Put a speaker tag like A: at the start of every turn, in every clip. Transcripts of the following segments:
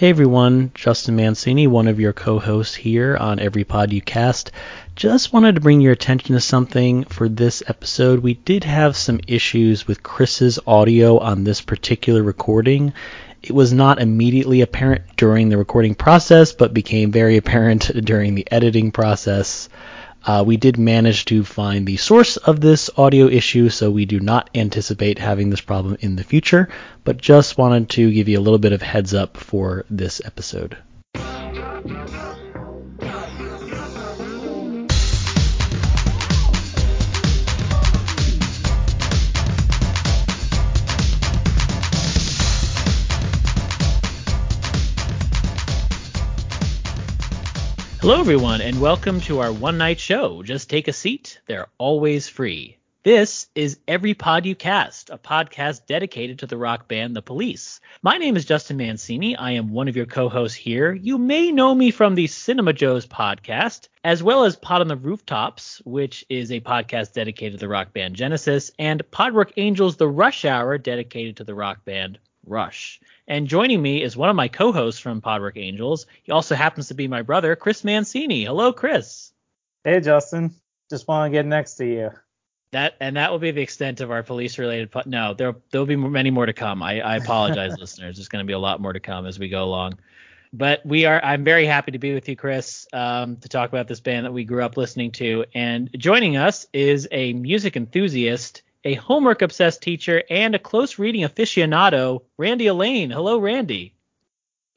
A: Hey everyone, Justin Mancini, one of your co-hosts here on Every Pod You Cast. Just wanted to bring your attention to something for this episode. We did have some issues with Chris's audio on this particular recording. It was not immediately apparent during the recording process, but became very apparent during the editing process. Uh, we did manage to find the source of this audio issue, so we do not anticipate having this problem in the future, but just wanted to give you a little bit of heads up for this episode. Hello, everyone, and welcome to our one night show. Just take a seat, they're always free. This is Every Pod You Cast, a podcast dedicated to the rock band The Police. My name is Justin Mancini. I am one of your co hosts here. You may know me from the Cinema Joes podcast, as well as Pod on the Rooftops, which is a podcast dedicated to the rock band Genesis, and Podwork Angels The Rush Hour, dedicated to the rock band Rush. And joining me is one of my co-hosts from Podwork Angels. He also happens to be my brother, Chris Mancini. Hello, Chris.
B: Hey, Justin. Just want to get next to you.
A: That and that will be the extent of our police-related. Po- no, there there'll be many more to come. I, I apologize, listeners. There's going to be a lot more to come as we go along. But we are. I'm very happy to be with you, Chris, um, to talk about this band that we grew up listening to. And joining us is a music enthusiast a homework obsessed teacher, and a close reading aficionado, Randy Allain. Hello, Randy.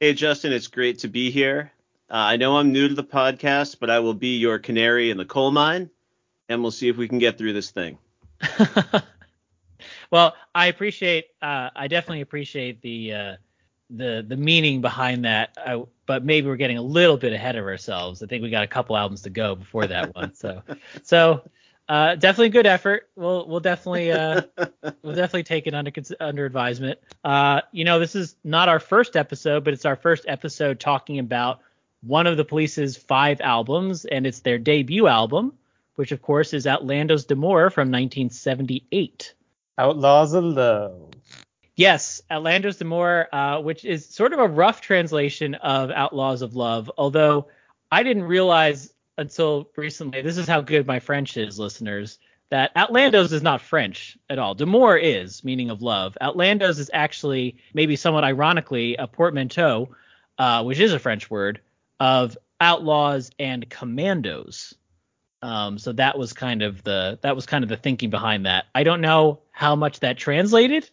C: Hey, Justin, it's great to be here. Uh, I know I'm new to the podcast, but I will be your canary in the coal mine, and we'll see if we can get through this thing.
A: well, I appreciate, uh, I definitely appreciate the uh, the the meaning behind that. I, but maybe we're getting a little bit ahead of ourselves. I think we got a couple albums to go before that one. So, so uh, definitely good effort. We'll we'll definitely uh, we'll definitely take it under under advisement. Uh, you know, this is not our first episode, but it's our first episode talking about one of the police's five albums, and it's their debut album, which of course is Outlandos d'Amour from 1978.
B: Outlaws of Love.
A: Yes, Outlandos d'Amour, uh, which is sort of a rough translation of Outlaws of Love, although I didn't realize until recently, this is how good my French is, listeners, that Outlandos is not French at all. D'amour is, meaning of love. Outlandos is actually, maybe somewhat ironically, a portmanteau, uh, which is a French word, of outlaws and commandos. Um, so that was kind of the that was kind of the thinking behind that. I don't know how much that translated,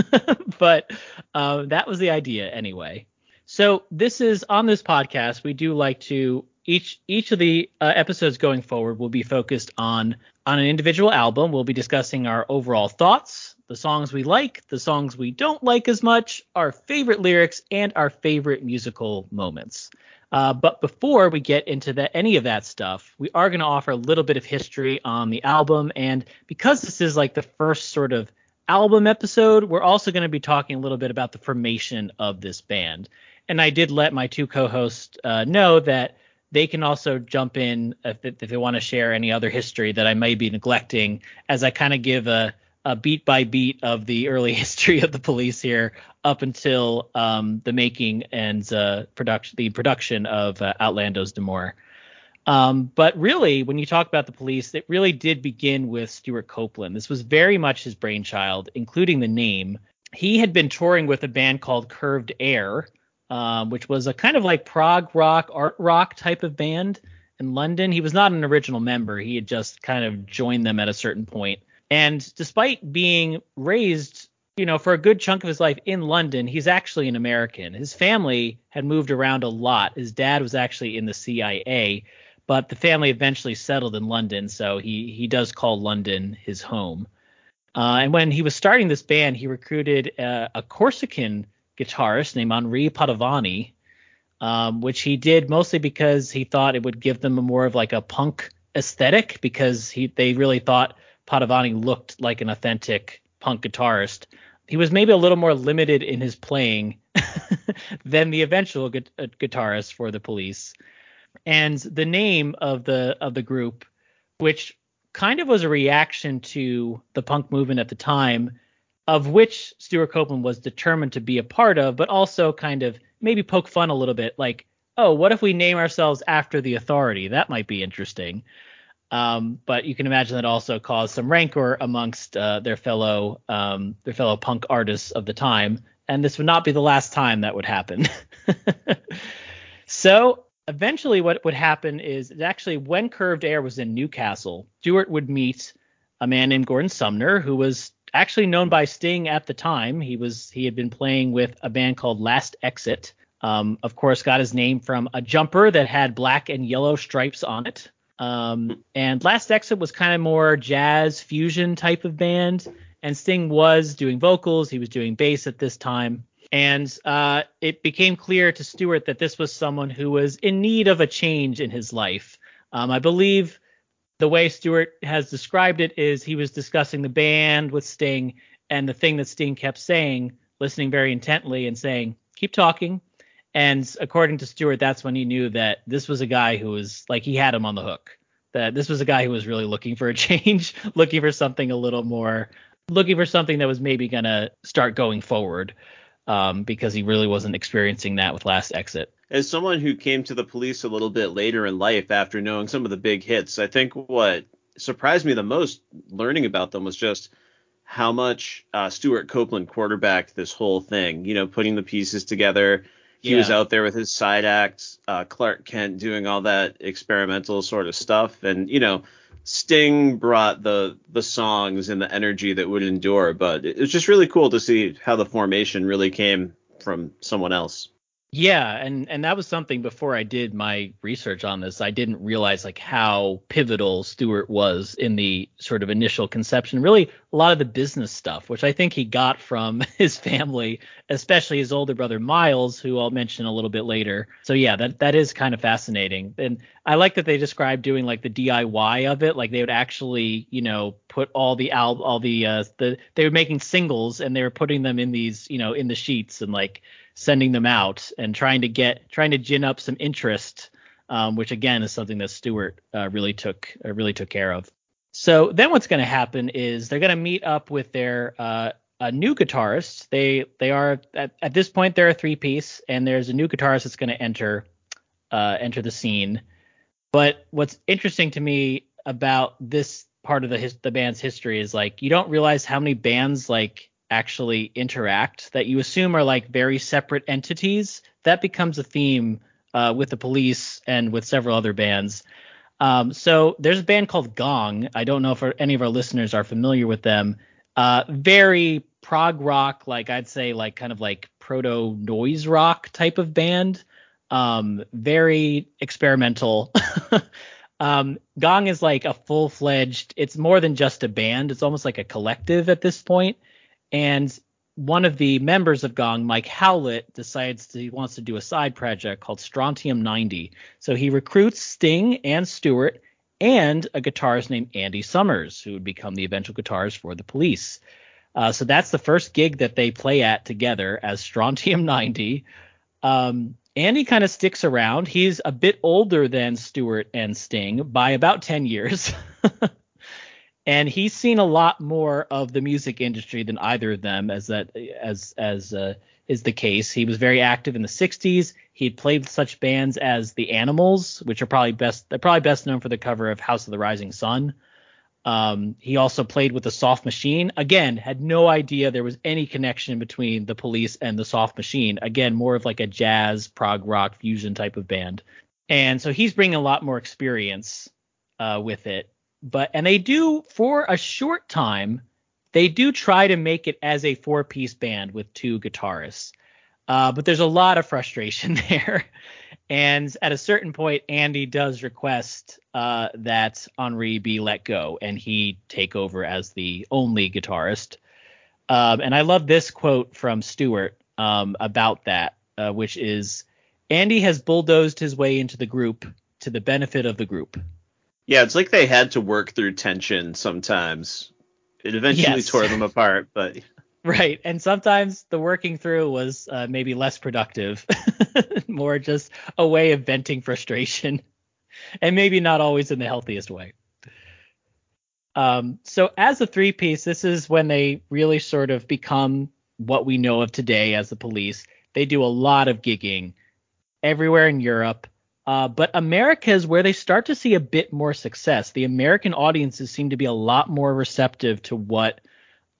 A: but uh, that was the idea anyway. So this is on this podcast. We do like to each each of the uh, episodes going forward will be focused on on an individual album. We'll be discussing our overall thoughts, the songs we like, the songs we don't like as much, our favorite lyrics, and our favorite musical moments. Uh, but before we get into the, any of that stuff, we are going to offer a little bit of history on the album. And because this is like the first sort of album episode, we're also going to be talking a little bit about the formation of this band. And I did let my two co-hosts uh, know that they can also jump in if, if they want to share any other history that I may be neglecting as I kind of give a, a beat by beat of the early history of the police here up until um, the making and uh, production the production of uh, Outlandos d'Amour. Um, but really, when you talk about the police, it really did begin with Stewart Copeland. This was very much his brainchild, including the name. He had been touring with a band called Curved Air, um, which was a kind of like prog rock, art rock type of band in London. He was not an original member. He had just kind of joined them at a certain point. And despite being raised, you know, for a good chunk of his life in London, he's actually an American. His family had moved around a lot. His dad was actually in the CIA, but the family eventually settled in London, so he he does call London his home. Uh, and when he was starting this band, he recruited uh, a Corsican guitarist named Henri Padovani, um, which he did mostly because he thought it would give them more of like a punk aesthetic because he they really thought Padovani looked like an authentic punk guitarist. He was maybe a little more limited in his playing than the eventual gu- uh, guitarist for the Police. And the name of the of the group, which kind of was a reaction to the punk movement at the time, of which Stewart Copeland was determined to be a part of, but also kind of maybe poke fun a little bit, like, oh, what if we name ourselves after the authority? That might be interesting. Um, but you can imagine that also caused some rancor amongst uh, their fellow um, their fellow punk artists of the time, and this would not be the last time that would happen. so eventually, what would happen is actually when Curved Air was in Newcastle, Stewart would meet a man named Gordon Sumner, who was actually known by Sting at the time. He was he had been playing with a band called Last Exit. Um, of course, got his name from a jumper that had black and yellow stripes on it. Um, and Last Exit was kind of more jazz fusion type of band, and Sting was doing vocals. He was doing bass at this time. And uh, it became clear to Stewart that this was someone who was in need of a change in his life. Um, I believe the way Stewart has described it is he was discussing the band with Sting, and the thing that Sting kept saying, listening very intently and saying, "Keep talking." And according to Stewart, that's when he knew that this was a guy who was like he had him on the hook. That this was a guy who was really looking for a change, looking for something a little more, looking for something that was maybe gonna start going forward, um, because he really wasn't experiencing that with Last Exit
C: as someone who came to the police a little bit later in life after knowing some of the big hits, I think what surprised me the most learning about them was just how much uh, Stewart Copeland quarterbacked this whole thing. You know, putting the pieces together. He yeah. was out there with his side acts, uh, Klark Kent doing all that experimental sort of stuff, and you know, Sting brought the the songs and the energy that would endure. But it was just really cool to see how the formation really came from someone else.
A: Yeah, and and that was something before I did my research on this. I didn't realize like how pivotal Stewart was in the sort of initial conception. Really, a lot of the business stuff, which I think he got from his family, especially his older brother Miles, who I'll mention a little bit later. So yeah, that that is kind of fascinating. And I like that they described doing like the DIY of it. Like they would actually, you know, put all the al all the uh the they were making singles and they were putting them in these, you know, in the sheets and like sending them out and trying to get trying to gin up some interest, um, which again is something that Stewart uh, really took uh, really took care of. So then what's going to happen is they're going to meet up with their uh, a new guitarist. They they are at, at this point they're a three piece and there's a new guitarist that's going to enter uh, enter the scene. But what's interesting to me about this part of the his, the band's history is like you don't realize how many bands like actually interact that you assume are like very separate entities. That becomes a theme uh, with the police and with several other bands. Um, so there's a band called Gong. I don't know if any of our listeners are familiar with them. Uh, very prog rock, like I'd say, like kind of like proto noise rock type of band. Um, very experimental. um, Gong is like a full fledged. It's more than just a band. It's almost like a collective at this point. And one of the members of Gong, Mike Howlett, decides he wants to do a side project called Strontium 90. So he recruits Sting and Stewart and a guitarist named Andy Summers, who would become the eventual guitarist for the police. Uh, so that's the first gig that they play at together as Strontium 90. Um, Andy kind of sticks around. He's a bit older than Stewart and Sting by about 10 years. and he's seen a lot more of the music industry than either of them as that as as uh, is the case. He was very active in the 60s he played such bands as the animals which are probably best they're probably best known for the cover of house of the rising sun. Um, he also played with the soft machine. Again had no idea there was any connection between the police and the soft machine. Again more of like a jazz prog rock fusion type of band. And so he's bringing a lot more experience uh, with it but and they do for a short time they do try to make it as a four piece band with two guitarists. Uh, but there's a lot of frustration there. And at a certain point andy does request uh, that henri be let go and he take over as the only guitarist. Um, and i love this quote from stewart um, about that uh, which is andy has bulldozed his way into the group to the benefit of the group
C: yeah, it's like they had to work through tension sometimes. It eventually yes. tore them apart, but
A: right. And sometimes the working through was uh, maybe less productive, more just a way of venting frustration, and maybe not always in the healthiest way. Um, so as a three piece, this is when they really sort of become what we know of today as the police. They do a lot of gigging everywhere in Europe. Uh, but America is where they start to see a bit more success. The American audiences seem to be a lot more receptive to what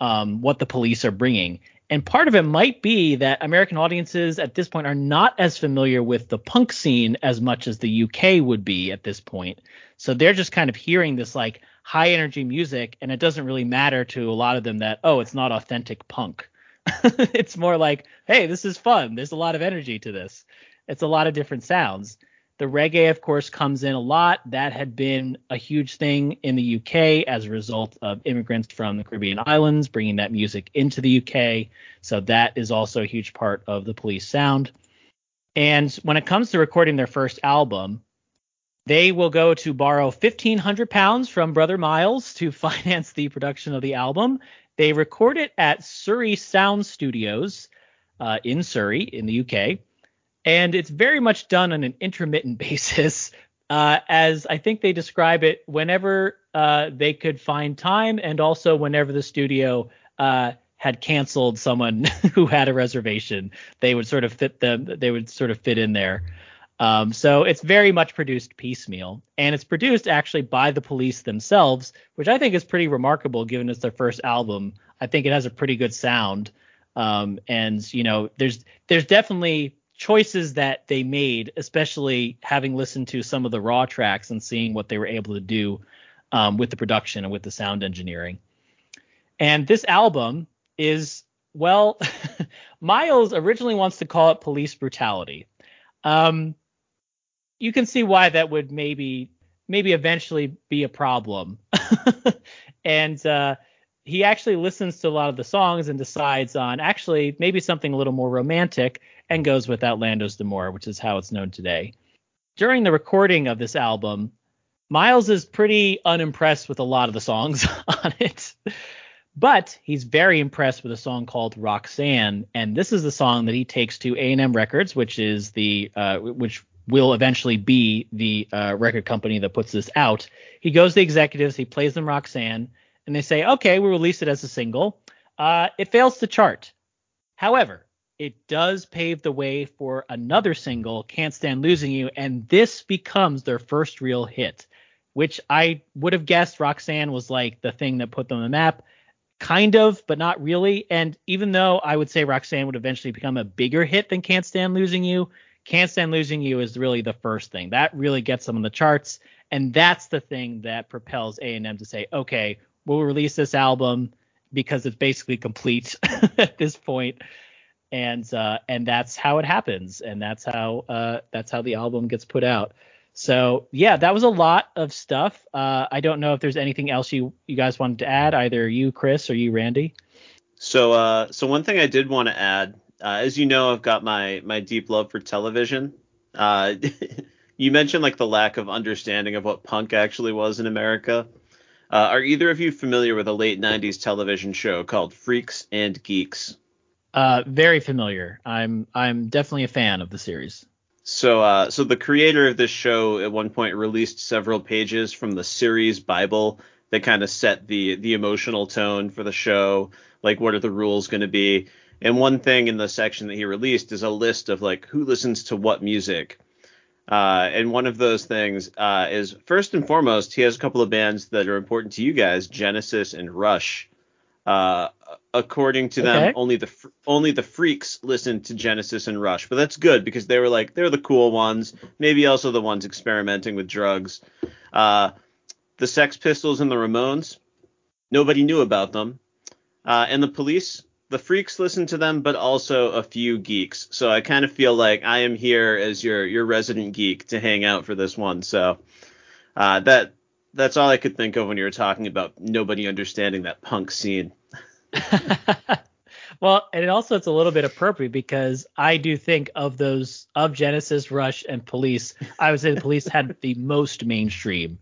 A: um, what the police are bringing. And part of it might be that American audiences at this point are not as familiar with the punk scene as much as the UK would be at this point. So they're just kind of hearing this like high energy music, and it doesn't really matter to a lot of them that, oh, it's not authentic punk. it's more like, hey, this is fun. There's a lot of energy to this. It's a lot of different sounds. The reggae, of course, comes in a lot. That had been a huge thing in the UK as a result of immigrants from the Caribbean islands bringing that music into the UK. So that is also a huge part of the police sound. And when it comes to recording their first album, they will go to borrow 1,500 pounds from Brother Miles to finance the production of the album. They record it at Surrey Sound Studios uh, in Surrey, in the UK and it's very much done on an intermittent basis. Uh, as I think they describe it, whenever uh, they could find time, and also whenever the studio uh, had canceled someone who had a reservation, they would sort of fit them. They would sort of fit in there. Um, so it's very much produced piecemeal, and it's produced actually by the police themselves, which I think is pretty remarkable given it's their first album. I think it has a pretty good sound, um, and you know, there's there's definitely choices that they made, especially having listened to some of the raw tracks and seeing what they were able to do um, with the production and with the sound engineering. And this album is, well, Miles originally wants to call it police brutality. Um, you can see why that would maybe maybe eventually be a problem. and uh, he actually listens to a lot of the songs and decides on actually maybe something a little more romantic and goes with Outlandos d'Amour, which is how it's known today. During the recording of this album, Miles is pretty unimpressed with a lot of the songs on it. But he's very impressed with a song called Roxanne, and this is the song that he takes to A&M Records, which is the uh, which will eventually be the uh, record company that puts this out. He goes to the executives, he plays them Roxanne, and they say, okay, we'll release it as a single. Uh, it fails to chart. However, it does pave the way for another single, Can't Stand Losing You, and this becomes their first real hit, which I would have guessed Roxanne was like the thing that put them on the map. Kind of, but not really. And even though I would say Roxanne would eventually become a bigger hit than Can't Stand Losing You, Can't Stand Losing You is really the first thing. That really gets them on the charts. And that's the thing that propels A&M to say, okay, we'll release this album because it's basically complete at this point and uh, and that's how it happens, and that's how uh, that's how the album gets put out. So yeah, that was a lot of stuff. Uh, I don't know if there's anything else you you guys wanted to add, either you, Chris, or you, Randy.
C: So uh, so one thing I did want to add, uh, as you know, I've got my my deep love for television. Uh, you mentioned like the lack of understanding of what punk actually was in America. Uh, are either of you familiar with a late 90s television show called Freaks and Geeks?
A: Uh, very familiar. I'm I'm definitely a fan of the series.
C: So, uh, so the creator of this show at one point released several pages from the series Bible that kind of set the the emotional tone for the show. Like, what are the rules going to be? And one thing in the section that he released is a list of like who listens to what music. Uh, and one of those things uh, is first and foremost, he has a couple of bands that are important to you guys, Genesis and Rush. Uh, according to them, okay. only the only the freaks listened to Genesis and Rush, but that's good because they were like they're the cool ones, maybe also the ones experimenting with drugs. Uh, the Sex Pistols and the Ramones, nobody knew about them, uh, and the Police. The freaks listened to them, but also a few geeks. So I kind of feel like I am here as your your resident geek to hang out for this one. So uh, that that's all I could think of when you were talking about nobody understanding that punk scene.
A: well, and it also it's a little bit appropriate because I do think of those of Genesis, Rush, and Police. I would say the Police had the most mainstream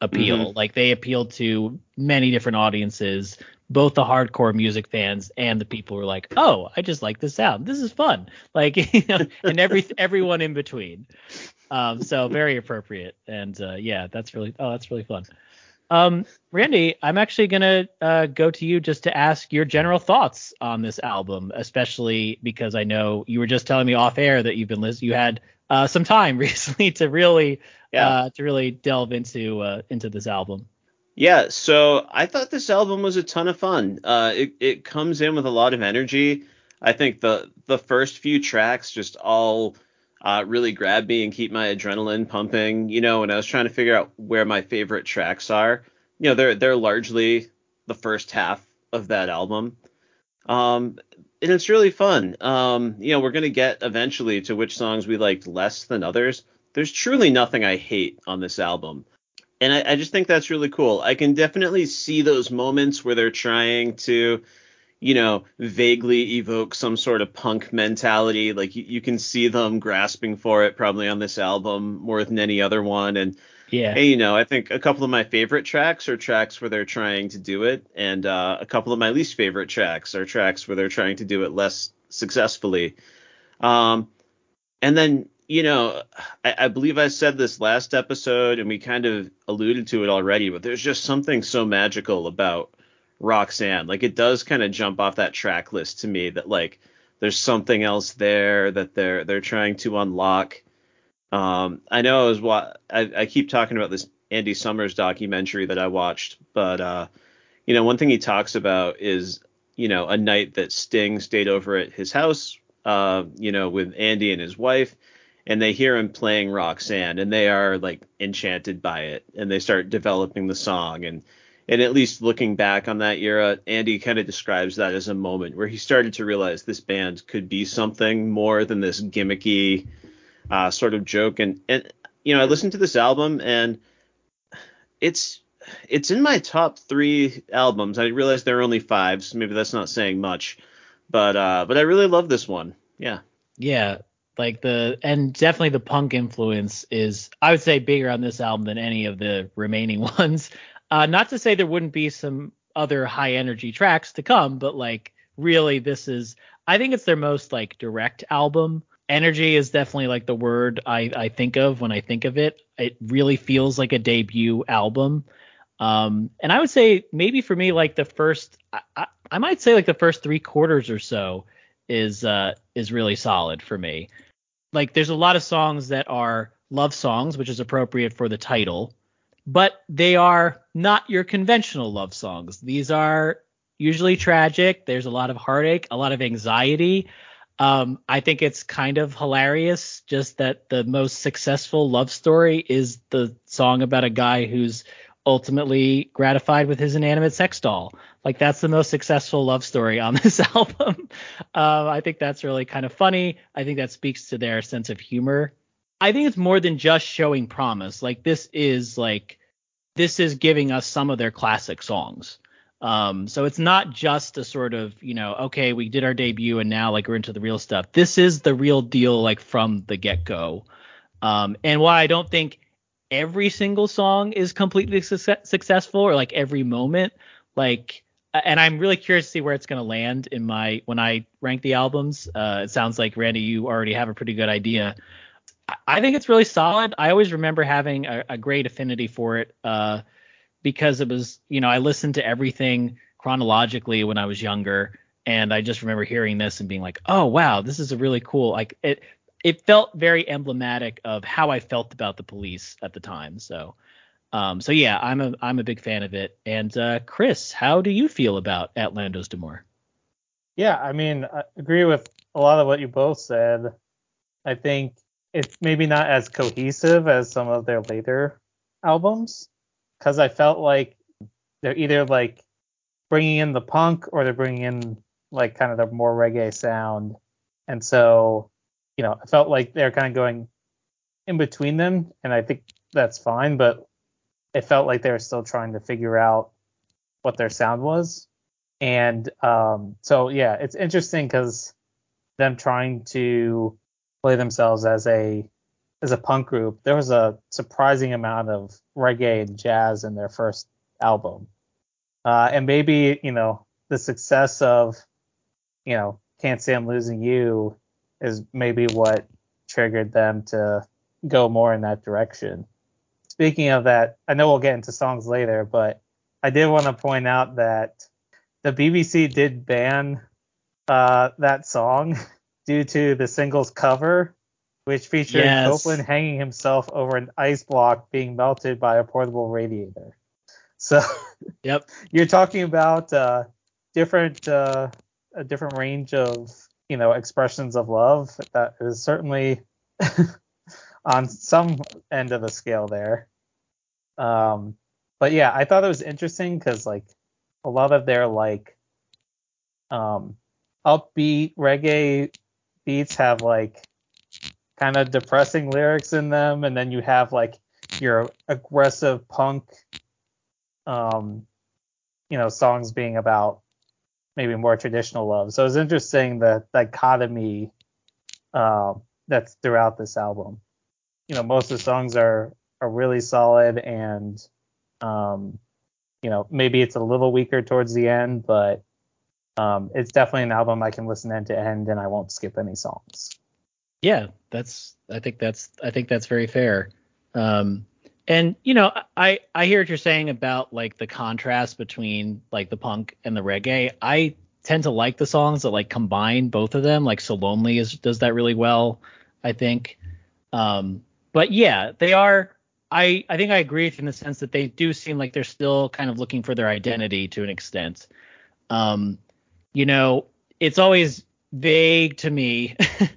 A: appeal. Mm-hmm. Like they appealed to many different audiences, both the hardcore music fans and the people who were like, "Oh, I just like the sound. This is fun." Like, you know, and every everyone in between. Um, so very appropriate, and uh, yeah, that's really oh, that's really fun. Um, Randy, I'm actually gonna uh, go to you just to ask your general thoughts on this album, especially because I know you were just telling me off air that you've been listening. You had uh, some time recently to really
C: Yeah.
A: uh, to really delve into uh, into this album.
C: Yeah, so I thought this album was a ton of fun. Uh, it it comes in with a lot of energy. I think the the first few tracks just all uh, really grab me and keep my adrenaline pumping. You know, and I was trying to figure out where my favorite tracks are, you know, they're they're largely the first half of that album. Um, and it's really fun. Um, you know, we're gonna get eventually to which songs we liked less than others. There's truly nothing I hate on this album and I, I just think that's really cool. I can definitely see those moments where they're trying to, you know, vaguely evoke some sort of punk mentality. Like you, you can see them grasping for it probably on this album more than any other one. And,
A: Yeah.
C: and you know, I think a couple of my favorite tracks are tracks where they're trying to do it, and uh, a couple of my least favorite tracks are tracks where they're trying to do it less successfully. Um, and then you know, I, I believe I said this last episode, and we kind of alluded to it already, but there's just something so magical about Roxanne. Like it does kind of jump off that track list to me that like there's something else there that they're they're trying to unlock. Um, I know I was wa- I, I keep talking about this Andy Summers documentary that I watched, but uh, you know, one thing he talks about is you know a night that Sting stayed over at his house, uh, you know, with Andy and his wife and they hear him playing Roxanne and they are like enchanted by it and they start developing the song and and at least looking back on that era Andy kind of describes that as a moment where he started to realize this band could be something more than this gimmicky uh, sort of joke. And and you know I listened to this album and it's it's in my top 3 albums. I realize there are only 5 so maybe that's not saying much but uh but I really love this one. Yeah.
A: Yeah, like the and definitely the punk influence is I would say bigger on this album than any of the remaining ones. Uh, not to say there wouldn't be some other high energy tracks to come, but like really this is I think it's their most like direct album. Energy is definitely like the word I, I think of when I think of it. It really feels like a debut album. Um, and I would say maybe for me like the first I, I, I might say like the first three quarters or so is uh is really solid for me. Like there's a lot of songs that are love songs, which is appropriate for the title, but they are not your conventional love songs. These are usually tragic. There's a lot of heartache, a lot of anxiety. Um, I think it's kind of hilarious just that the most successful love story is the song about a guy who's ultimately gratified with his inanimate sex doll. Like that's the most successful love story on this album. Uh, I think that's really kind of funny. I think that speaks to their sense of humor. I think it's more than just showing promise. Like this is like this is giving us some of their classic songs. Um, so it's not just a sort of, you know, okay, we did our debut and now like we're into the real stuff. This is the real deal, like from the get go. Um, and while I don't think every single song is completely success- successful or like every moment, like, and I'm really curious to see where it's going to land in my when I rank the albums. Uh, it sounds like Randy, you already have a pretty good idea. I- think it's really solid. I always remember having a, a great affinity for it. Uh, because it was, you know, I listened to everything chronologically when I was younger, and I just remember hearing this and being like, oh wow, this is a really cool. Like it, it felt very emblematic of how I felt about the police at the time. So, um, so yeah, I'm a I'm a big fan of it. And uh, Chris, how do you feel about Outlandos d'Amour?
B: Yeah, I mean, I agree with a lot of what you both said. I think it's maybe not as cohesive as some of their later albums because I felt like they're either like bringing in the punk or they're bringing in like kind of the more reggae sound. And so, you know, I felt like they're kind of going in between them, and I think that's fine, but it felt like they were still trying to figure out what their sound was. And um, so, yeah, it's interesting because them trying to play themselves as a as a punk group, there was a surprising amount of reggae and jazz in their first album. Uh, and maybe, you know, the success of, you know, Can't Stand Losing You is maybe what triggered them to go more in that direction. speaking of that, I know we'll get into songs later, but I did want to point out that the BBC did ban uh, that song due to the single's cover, which featured
A: Yes.
B: Copeland hanging himself over an ice block being melted by a portable radiator. So
A: Yep.
B: you're talking about uh, different uh, a different range of you know expressions of love that is certainly on some end of the scale there. Um, but yeah, I thought it was interesting because like a lot of their like um, upbeat reggae beats have like kind of depressing lyrics in them, and then you have like your aggressive punk um, you know, songs being about maybe more traditional love. So it's interesting the dichotomy um, that's throughout this album. You know, most of the songs are are really solid, and um, you know, maybe it's a little weaker towards the end, but um, it's definitely an album I can listen end to end, and I won't skip any songs.
A: Yeah, that's I think that's I think that's very fair. Um and you know, I I hear what you're saying about like the contrast between like the punk and the reggae. I tend to like the songs that like combine both of them. Like So Lonely is does that really well, I think. Um but yeah, they are I I think I agree with you in the sense that they do seem like they're still kind of looking for their identity to an extent. Um you know, it's always vague to me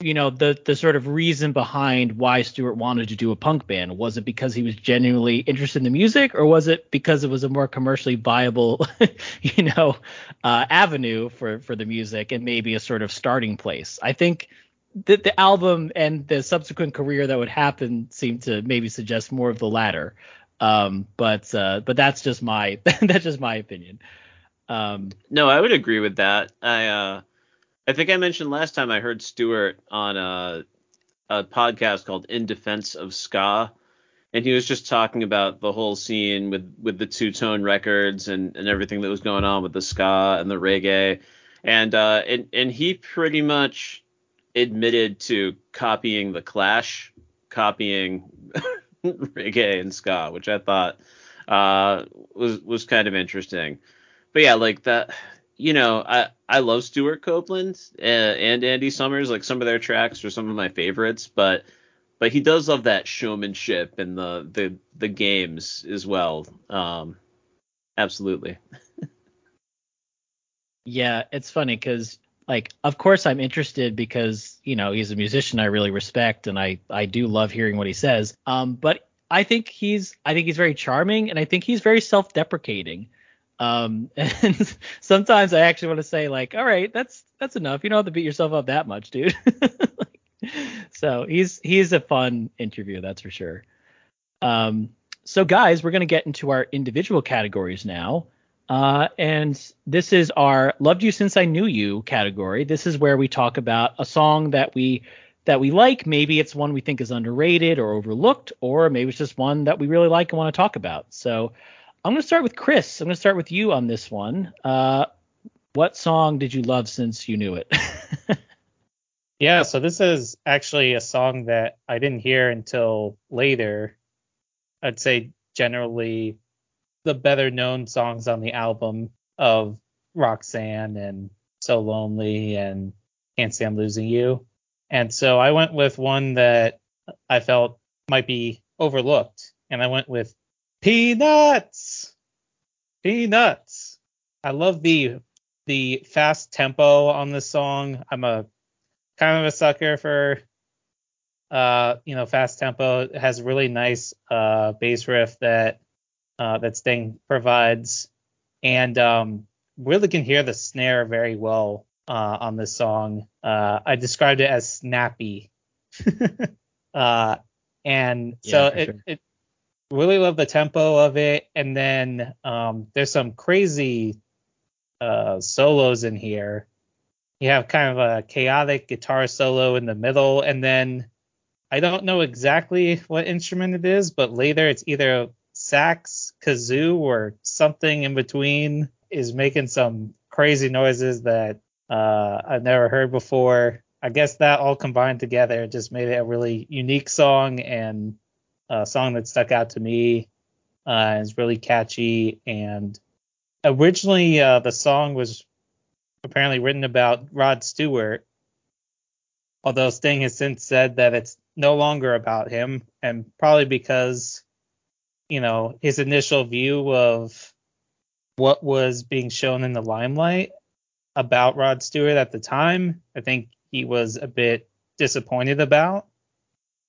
A: you know the the sort of reason behind why Stewart wanted to do a punk band. Was it because he was genuinely interested in the music or was it because it was a more commercially viable you know uh, avenue for for the music and maybe a sort of starting place? I think the the album and the subsequent career that would happen seem to maybe suggest more of the latter. Um but uh but that's just my that's just my opinion um
C: No, I would agree with that. I uh, I think I mentioned last time I heard Stewart on a a podcast called In Defense of Ska, and he was just talking about the whole scene with with the two tone records and and everything that was going on with the ska and the reggae, and uh, and and he pretty much admitted to copying the Clash, copying reggae and ska, which I thought uh, was was kind of interesting. But yeah, like that, you know, I I love Stewart Copeland and, and Andy Summers. Like some of their tracks are some of my favorites, but but he does love that showmanship and the the the games as well. Um, absolutely.
A: Yeah, it's funny because like of course I'm interested because you know he's a musician I really respect and I I do love hearing what he says. Um, but I think he's I think he's very charming and I think he's very self-deprecating. Um, and sometimes I actually want to say like, all right, that's that's enough. You don't have to beat yourself up that much, dude. so he's he's a fun interview, that's for sure. Um, so guys, we're gonna get into our individual categories now. Uh, and this is our "Loved You Since I Knew You" category. This is where we talk about a song that we that we like. Maybe it's one we think is underrated or overlooked, or maybe it's just one that we really like and want to talk about. So I'm going to start with Chris. I'm going to start with you on this one. Uh, what song did you love since you knew it?
B: Yeah, so this is actually a song that I didn't hear until later. I'd say generally the better known songs on the album of Roxanne and So Lonely and Can't Stand Losing You. And so I went with one that I felt might be overlooked. And I went with Peanuts. Peanuts. I love the the fast tempo on this song. I'm a kind of a sucker for uh you know fast tempo it has a really nice uh bass riff that uh that sting provides and um really can hear the snare very well uh on this song uh i described it as snappy uh and so
A: Yeah, for
B: it,
A: sure.
B: it really love the tempo of it. And then um there's some crazy uh solos in here. You have kind of a chaotic guitar solo in the middle. And then i don't know exactly what instrument it is but later it's either sax kazoo or something in between is making some crazy noises that uh, i've never heard before. I guess that all combined together just made it a really unique song and a song that stuck out to me. Uh, it's really catchy, and originally uh, the song was apparently written about Rod Stewart, although Sting has since said that it's no longer about him, and probably because you know his initial view of what was being shown in the limelight about Rod Stewart at the time, I think he was a bit disappointed about.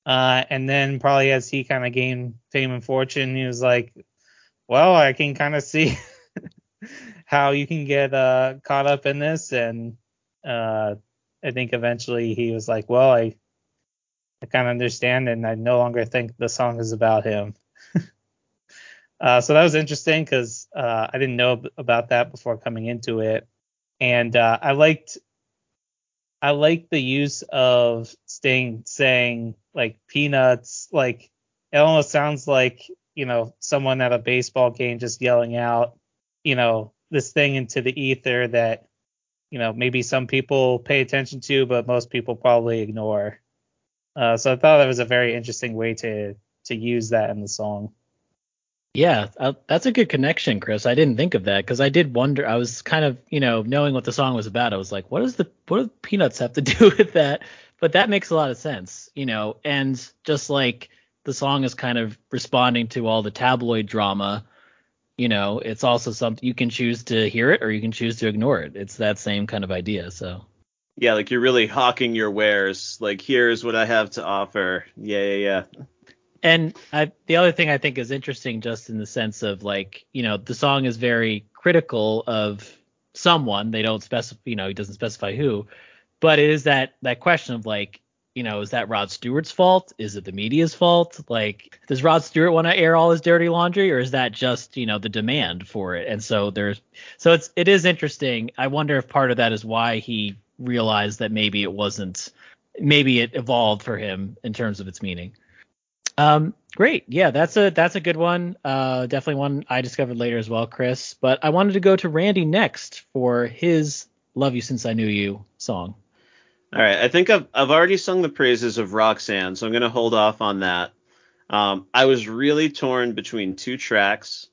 B: Uh, and then probably as he kind of gained fame and fortune, he was like, well, I can kind of see how you can get uh, caught up in this. And uh, I think eventually he was like, well, I, I kind of understand and I no longer think the song is about him. uh, so that was interesting because uh, I didn't know about that before coming into it. And uh, I liked I like the use of Sting saying like peanuts, like it almost sounds like, you know, someone at a baseball game just yelling out, you know, this thing into the ether that, you know, maybe some people pay attention to, but most people probably ignore. Uh, so I thought that was a very interesting way to to use that in the song.
A: Yeah, uh, that's a good connection, Chris. I didn't think of that because I did wonder. I was kind of, you know, knowing what the song was about, I was like, what does the what do peanuts have to do with that? But that makes a lot of sense, you know. And just like the song is kind of responding to all the tabloid drama, you know, it's also something you can choose to hear it or you can choose to ignore it. It's that same kind of idea. So.
C: Yeah, like you're really hawking your wares. Like, here's what I have to offer. Yeah, yeah, yeah.
A: And I, the other thing I think is interesting, just in the sense of like, you know, the song is very critical of someone. They don't specify, you know, he doesn't specify who, but it is that that question of like, you know, is that Rod Stewart's fault? Is it the media's fault? Like, does Rod Stewart want to air all his dirty laundry, or is that just, you know, the demand for it? And so there's, so it's it is interesting. I wonder if part of that is why he realized that maybe it wasn't, maybe it evolved for him in terms of its meaning. Um, great. Yeah, that's a that's a good one. Uh, definitely one I discovered later as well, Chris. But I wanted to go to Randy next for his "Love You Since I Knew You" song.
C: All right, I think I've I've already sung the praises of Roxanne, so I'm gonna hold off on that. Um, I was really torn between two tracks,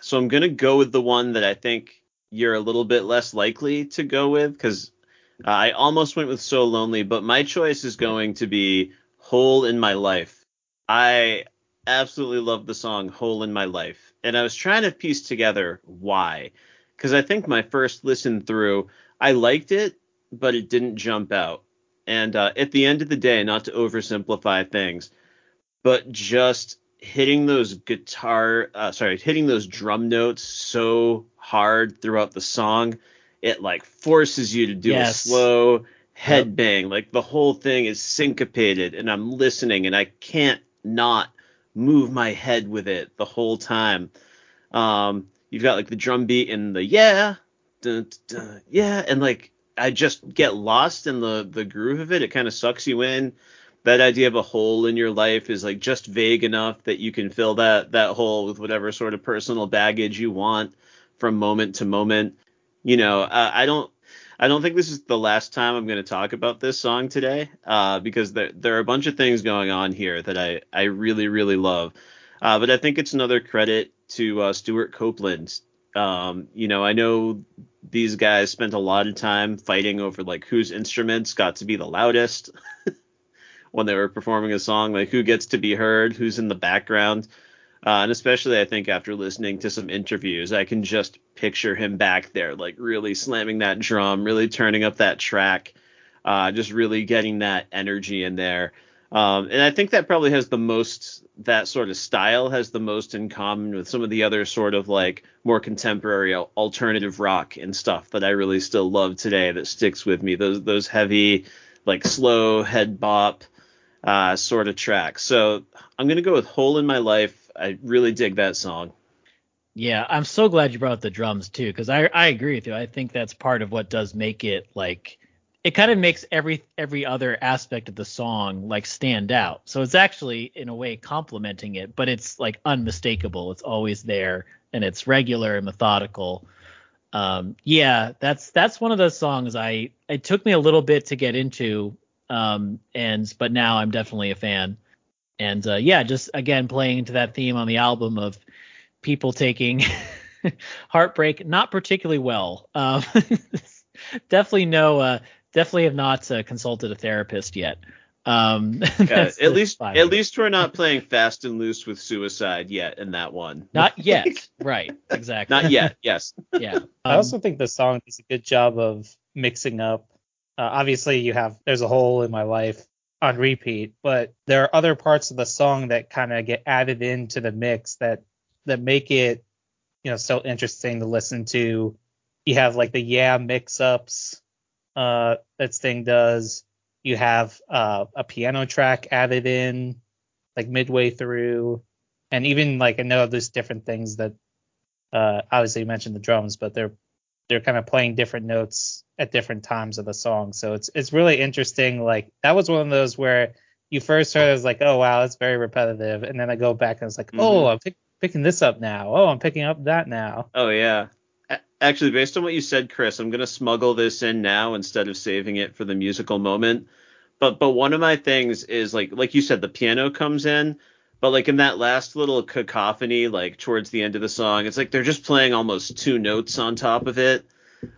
C: so I'm gonna go with the one that I think you're a little bit less likely to go with because I almost went with So Lonely, but my choice is going to be Hole in My Life I absolutely love the song Hole in My Life. And I was trying to piece together why. Because I think my first listen through, I liked it, but it didn't jump out. And uh, at the end of the day, not to oversimplify things, but just hitting those guitar, uh, sorry, hitting those drum notes so hard throughout the song, it like forces you to do yes. a slow headbang. Yep. Like the whole thing is syncopated, and I'm listening, and I can't not move my head with it the whole time. Um, you've got like the drum beat and the yeah, dun, dun, yeah, and like I just get lost in the the groove of it. It kind of sucks you in. That idea of a hole in your life is like just vague enough that you can fill that that hole with whatever sort of personal baggage you want from moment to moment. You know, I, I don't I don't think this is the last time I'm going to talk about this song today, uh, because there there are a bunch of things going on here that I I really really love. Uh, but I think it's another credit to uh, Stewart Copeland. Um, you know, I know these guys spent a lot of time fighting over like whose instruments got to be the loudest when they were performing a song, like who gets to be heard, who's in the background. Uh, and especially, I think after listening to some interviews, I can just picture him back there, like really slamming that drum, really turning up that track, uh, just really getting that energy in there. Um, and I think that probably has the most, that sort of style has the most in common with some of the other sort of like more contemporary alternative rock and stuff that I really still love today that sticks with me. Those, those heavy, like slow head bop, uh, sort of tracks. So I'm going to go with Hole in My Life I really dig that song.
A: Yeah, I'm so glad you brought up the drums too, because I I agree with you. I think that's part of what does make it like it kind of makes every every other aspect of the song like stand out. So it's actually in a way complementing it, but it's like unmistakable. It's always there and it's regular and methodical. Um, yeah, that's that's one of those songs I it took me a little bit to get into, um, and but now I'm definitely a fan And uh, yeah, just again playing into that theme on the album of people taking heartbreak not particularly well. Um, definitely no, uh, definitely have not uh, consulted a therapist yet. Um,
C: yeah, at least at least we're not playing fast and loose with suicide yet in that one.
A: Not yet, right? Exactly.
C: Not yet. Yes.
A: Yeah. Um,
B: I also think the song does a good job of mixing up. Uh, obviously, you have there's a hole in my life on repeat, but there are other parts of the song that kind of get added into the mix that that make it you know so interesting to listen to. You have like the yeah mix ups uh, that Sting does. You have uh, a piano track added in like midway through, and even like I know there's different things that uh, obviously you mentioned the drums, but they're they're kind of playing different notes at different times of the song. So it's it's really interesting. Like that was one of those where you first heard it was like, oh wow, it's very repetitive, and then I go back and it's like, oh, mm-hmm. oh, I'm pick, picking this up now. Oh, I'm picking up that now.
C: Oh yeah. Actually, based on what you said, Chris, I'm gonna smuggle this in now instead of saving it for the musical moment. But but one of my things is like like you said, the piano comes in, but like in that last little cacophony, like towards the end of the song, it's like they're just playing almost two notes on top of it,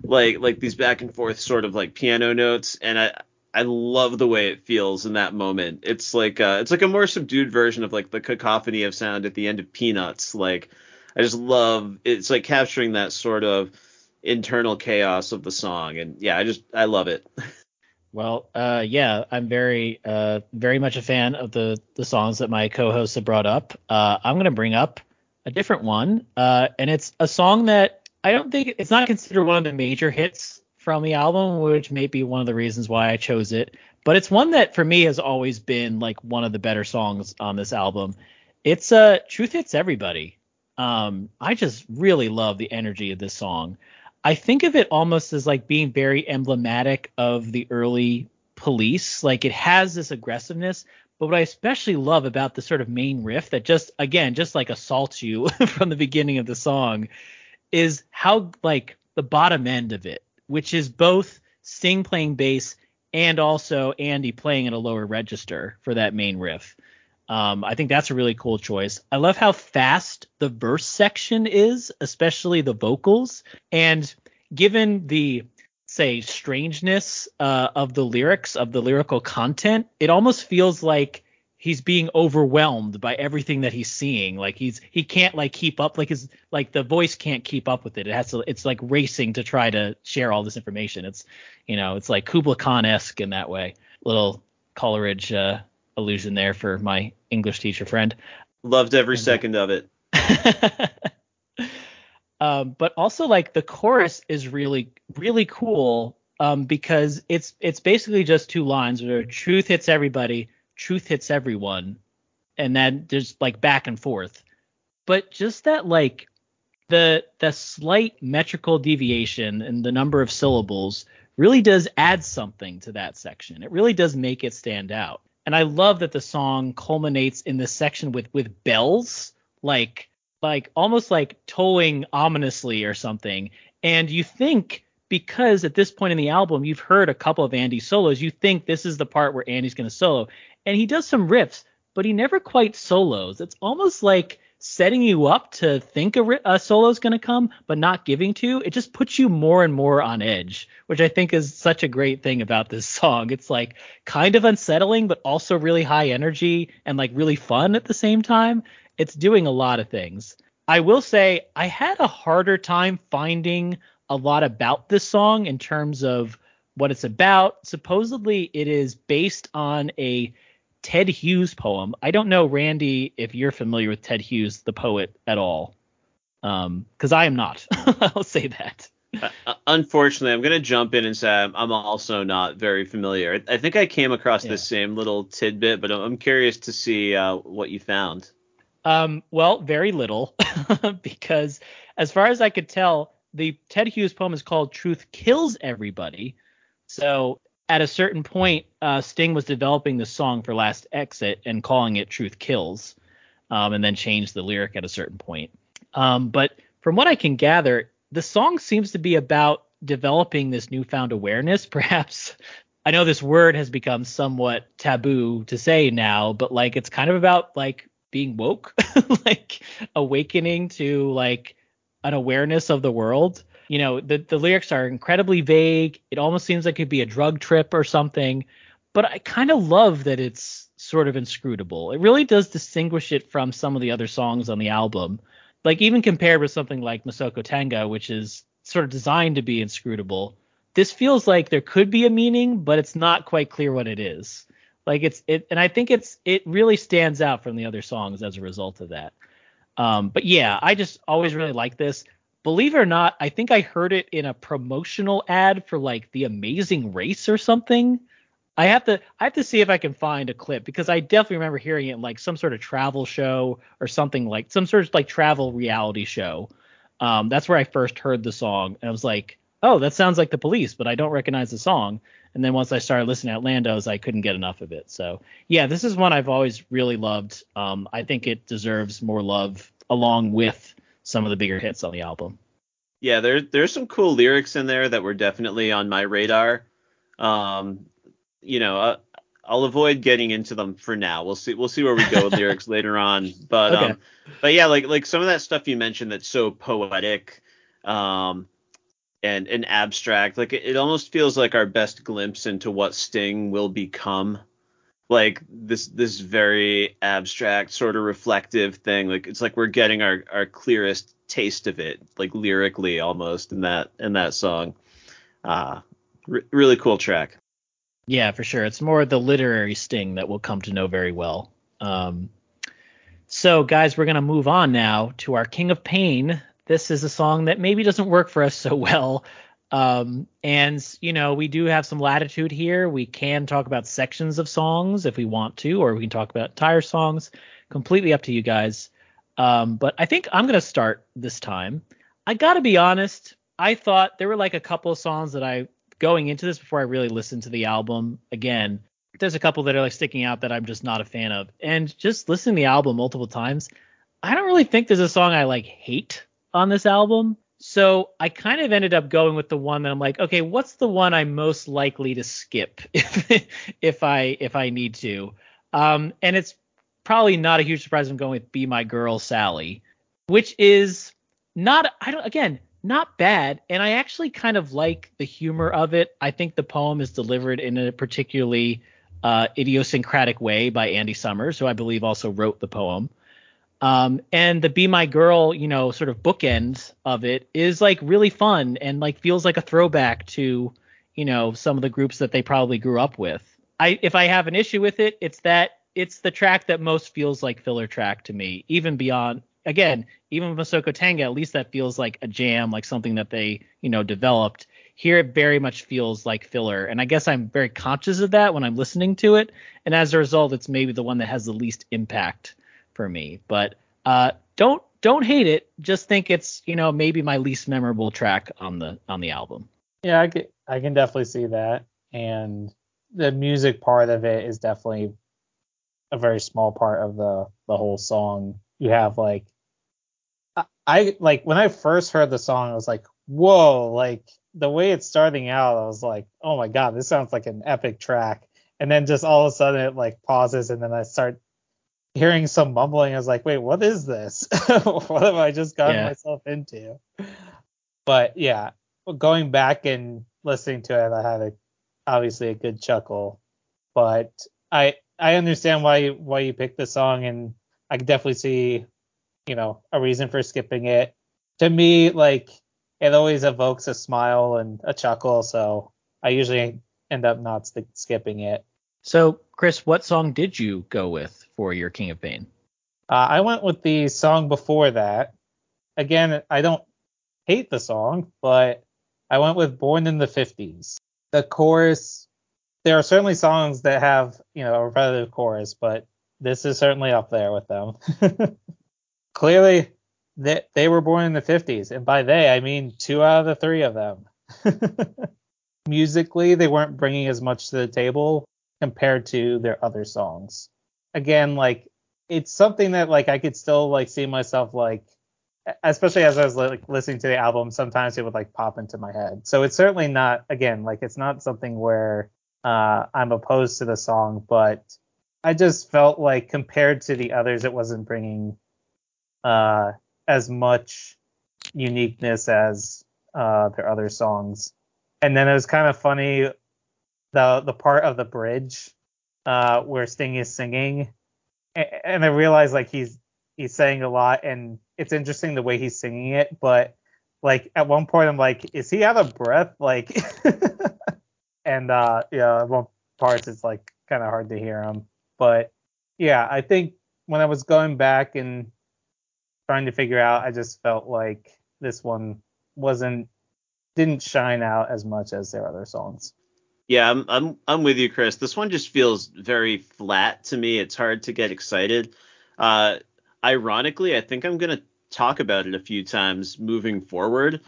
C: like like these back and forth sort of like piano notes, and I I love the way it feels in that moment. It's like uh, it's like a more subdued version of like the cacophony of sound at the end of Peanuts. Like I just love it's like capturing that sort of internal chaos of the song, and yeah, I just I love it.
A: Well, uh, yeah, I'm very, uh, very much a fan of the the songs that my co-hosts have brought up. Uh, I'm gonna bring up a different one, uh, and it's a song that I don't think it's not considered one of the major hits from the album, which may be one of the reasons why I chose it. But it's one that for me has always been like one of the better songs on this album. It's uh, "Truth Hits Everybody." Um, I just really love the energy of this song. I think of it almost as like being very emblematic of the early police. Like it has this aggressiveness, but what I especially love about the sort of main riff that just again just like assaults you from the beginning of the song is how like the bottom end of it, which is both Sting playing bass and also Andy playing at a lower register for that main riff. Um, I think that's a really cool choice. I love how fast the verse section is, especially the vocals. And given the say strangeness uh, of the lyrics of the lyrical content, it almost feels like he's being overwhelmed by everything that he's seeing. Like he's he can't like keep up. Like his like the voice can't keep up with it. It has to. It's like racing to try to share all this information. It's you know it's like Kubla Khan esque in that way. Little Coleridge uh, illusion there for my English teacher friend.
C: Loved every second of it.
A: um, but also like the chorus is really really cool um, because it's it's basically just two lines where truth hits everybody, truth hits everyone, and then there's like back and forth. But just that like the the slight metrical deviation in the number of syllables really does add something to that section. It really does make it stand out. And I love that the song culminates in this section with with bells, like like almost like tolling ominously or something. And you think because at this point in the album you've heard a couple of Andy solos, you think this is the part where Andy's going to solo, and he does some riffs, but he never quite solos. It's almost like setting you up to think a, a solo is going to come, but not giving to. It just puts you more and more on edge, which I think is such a great thing about this song. It's like kind of unsettling, but also really high energy and like really fun at the same time. It's doing a lot of things. I will say I had a harder time finding a lot about this song in terms of what it's about. Supposedly, it is based on a Ted Hughes poem. I don't know, Randy, if you're familiar with Ted Hughes, the poet, at all. Um, because I am not. I'll say that.
C: Uh, uh unfortunately, I'm going to jump in and say I'm, I'm also not very familiar. I, think I came across yeah. this same little tidbit, but I'm curious to see uh, what you found.
A: Um, well, very little, because as far as I could tell, the Ted Hughes poem is called "Truth Kills Everybody." So at a certain point, uh, Sting was developing the song for Last Exit and calling it Truth Kills, um, and then changed the lyric at a certain point. Um, but from what I can gather, the song seems to be about developing this newfound awareness, perhaps I know this word has become somewhat taboo to say now, but like it's kind of about like being woke, like awakening to like an awareness of the world. You know, the the lyrics are incredibly vague. It almost seems like it could be a drug trip or something, but I kind of love that it's sort of inscrutable. It really does distinguish it from some of the other songs on the album. Like even compared with something like Masoko Tanga, which is sort of designed to be inscrutable this feels like there could be a meaning, but it's not quite clear what it is. Like it's it, and I think it's it really stands out from the other songs as a result of that. Um, but yeah, I just always really like this. Believe it or not, I think I heard it in a promotional ad for like the Amazing Race or something. I have to I have to see if I can find a clip because I definitely remember hearing it in like some sort of travel show or something like some sort of like travel reality show. Um, that's where I first heard the song and I was like, oh, that sounds like the police, but I don't recognize the song. And then once I started listening to Lando's, I couldn't get enough of it. So yeah, this is one I've always really loved. Um, I think it deserves more love along with some of the bigger hits on the album.
C: Yeah, there there's some cool lyrics in there that were definitely on my radar. Um, you know, uh, I'll avoid getting into them for now. We'll see we'll see where we go with lyrics later on. But okay. um, but yeah, like like some of that stuff you mentioned that's so poetic. Um, and and abstract. Like it, it almost feels like our best glimpse into what Sting will become. Like this this very abstract, sort of reflective thing. Like it's like we're getting our our clearest taste of it, like lyrically almost in that in that song. Uh re- really cool track.
A: Yeah, for sure. It's more the literary Sting that we'll come to know very well. Um, so, guys, we're to move on now to our King of Pain, this is a song that maybe doesn't work for us so well. Um, and you know, we do have some latitude here. We can talk about sections of songs if we want to, or we can talk about entire songs. Completely up to you guys. Um, but I think I'm gonna start this time. I gotta be honest. I thought there were like a couple of songs that I going into this before I really listened to the album again. There's a couple that are like sticking out that I'm just not a fan of. And just listening to the album multiple times, I don't really think there's a song I like hate on this album. So I kind of ended up going with the one that I'm like, okay, what's the one I'm most likely to skip if if I if I need to? Um, and it's probably not a huge surprise. I'm going with "Be My Girl, Sally," which is not I don't again not bad, and I actually kind of like the humor of it. I think the poem is delivered in a particularly uh, idiosyncratic way by Andy Summers, who I believe also wrote the poem. Um, and the Be My Girl, you know, sort of bookends of it is like really fun and like feels like a throwback to, you know, some of the groups that they probably grew up with. I if I have an issue with it, it's that it's the track that most feels like filler track to me, even beyond again, even with Masoko Tanga, at least that feels like a jam, like something that they, you know, developed. Here it very much feels like filler. And I guess I'm very conscious of that when I'm listening to it. And as a result, it's maybe the one that has the least impact for me. But uh, don't don't hate it. Just think it's you know maybe my least memorable track on the on the album.
B: Yeah, I can, I can definitely see that. And the music part of it is definitely a very small part of the the whole song. You have like I, I like when I first heard the song, I was like, whoa, like the way it's starting out, I was like, oh my god, this sounds like an epic track. And then just all of a sudden it like pauses and then I start hearing some mumbling, I was like, wait, what is this? what have I just gotten yeah. myself into? But yeah, going back and listening to it, I had a obviously a good chuckle. But I I understand why why you picked the song, and I can definitely see you know a reason for skipping it. To me, like it always evokes a smile and a chuckle, so I usually end up not skipping it.
A: So, Chris, what song did you go with for your King of Pain?
B: Uh, I went with the song before that. Again, I don't hate the song, but I went with Born in the 50s. The chorus, there are certainly songs that have, you know, a repetitive chorus, but this is certainly up there with them. Clearly, they, they were born in the 50s, and by they, I mean two out of the three of them. Musically, they weren't bringing as much to the table, compared to their other songs. Again, like it's something that like I could still like see myself like especially as I was like listening to the album, sometimes it would like pop into my head. So it's certainly not again like it's not something where uh, I'm opposed to the song, but I just felt like compared to the others, it wasn't bringing uh, as much uniqueness as uh, their other songs. And then it was kind of funny the the part of the bridge uh, where Sting is singing, and I realize like he's he's saying a lot, and it's interesting the way he's singing it, but like at one point I'm like, is he out of breath? Like, and uh, yeah, at one parts it's like kind of hard to hear him, but yeah, I think when I was going back and trying to figure out, I just felt like this one wasn't didn't shine out as much as their other songs.
C: Yeah, I'm I'm I'm with you, Chris. This one just feels very flat to me. It's hard to get excited. Uh, ironically, I think I'm gonna talk about it a few times moving forward.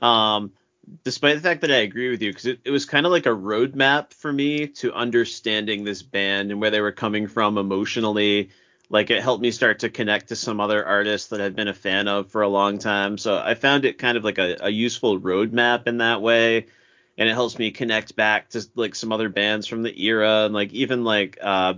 C: Um, despite the fact that I agree with you, because it, it was kind of like a roadmap for me to understanding this band and where they were coming from emotionally. Like it helped me start to connect to some other artists that I've been a fan of for a long time. So I found it kind of like a, a useful roadmap in that way and it helps me connect back to like some other bands from the era and like even like uh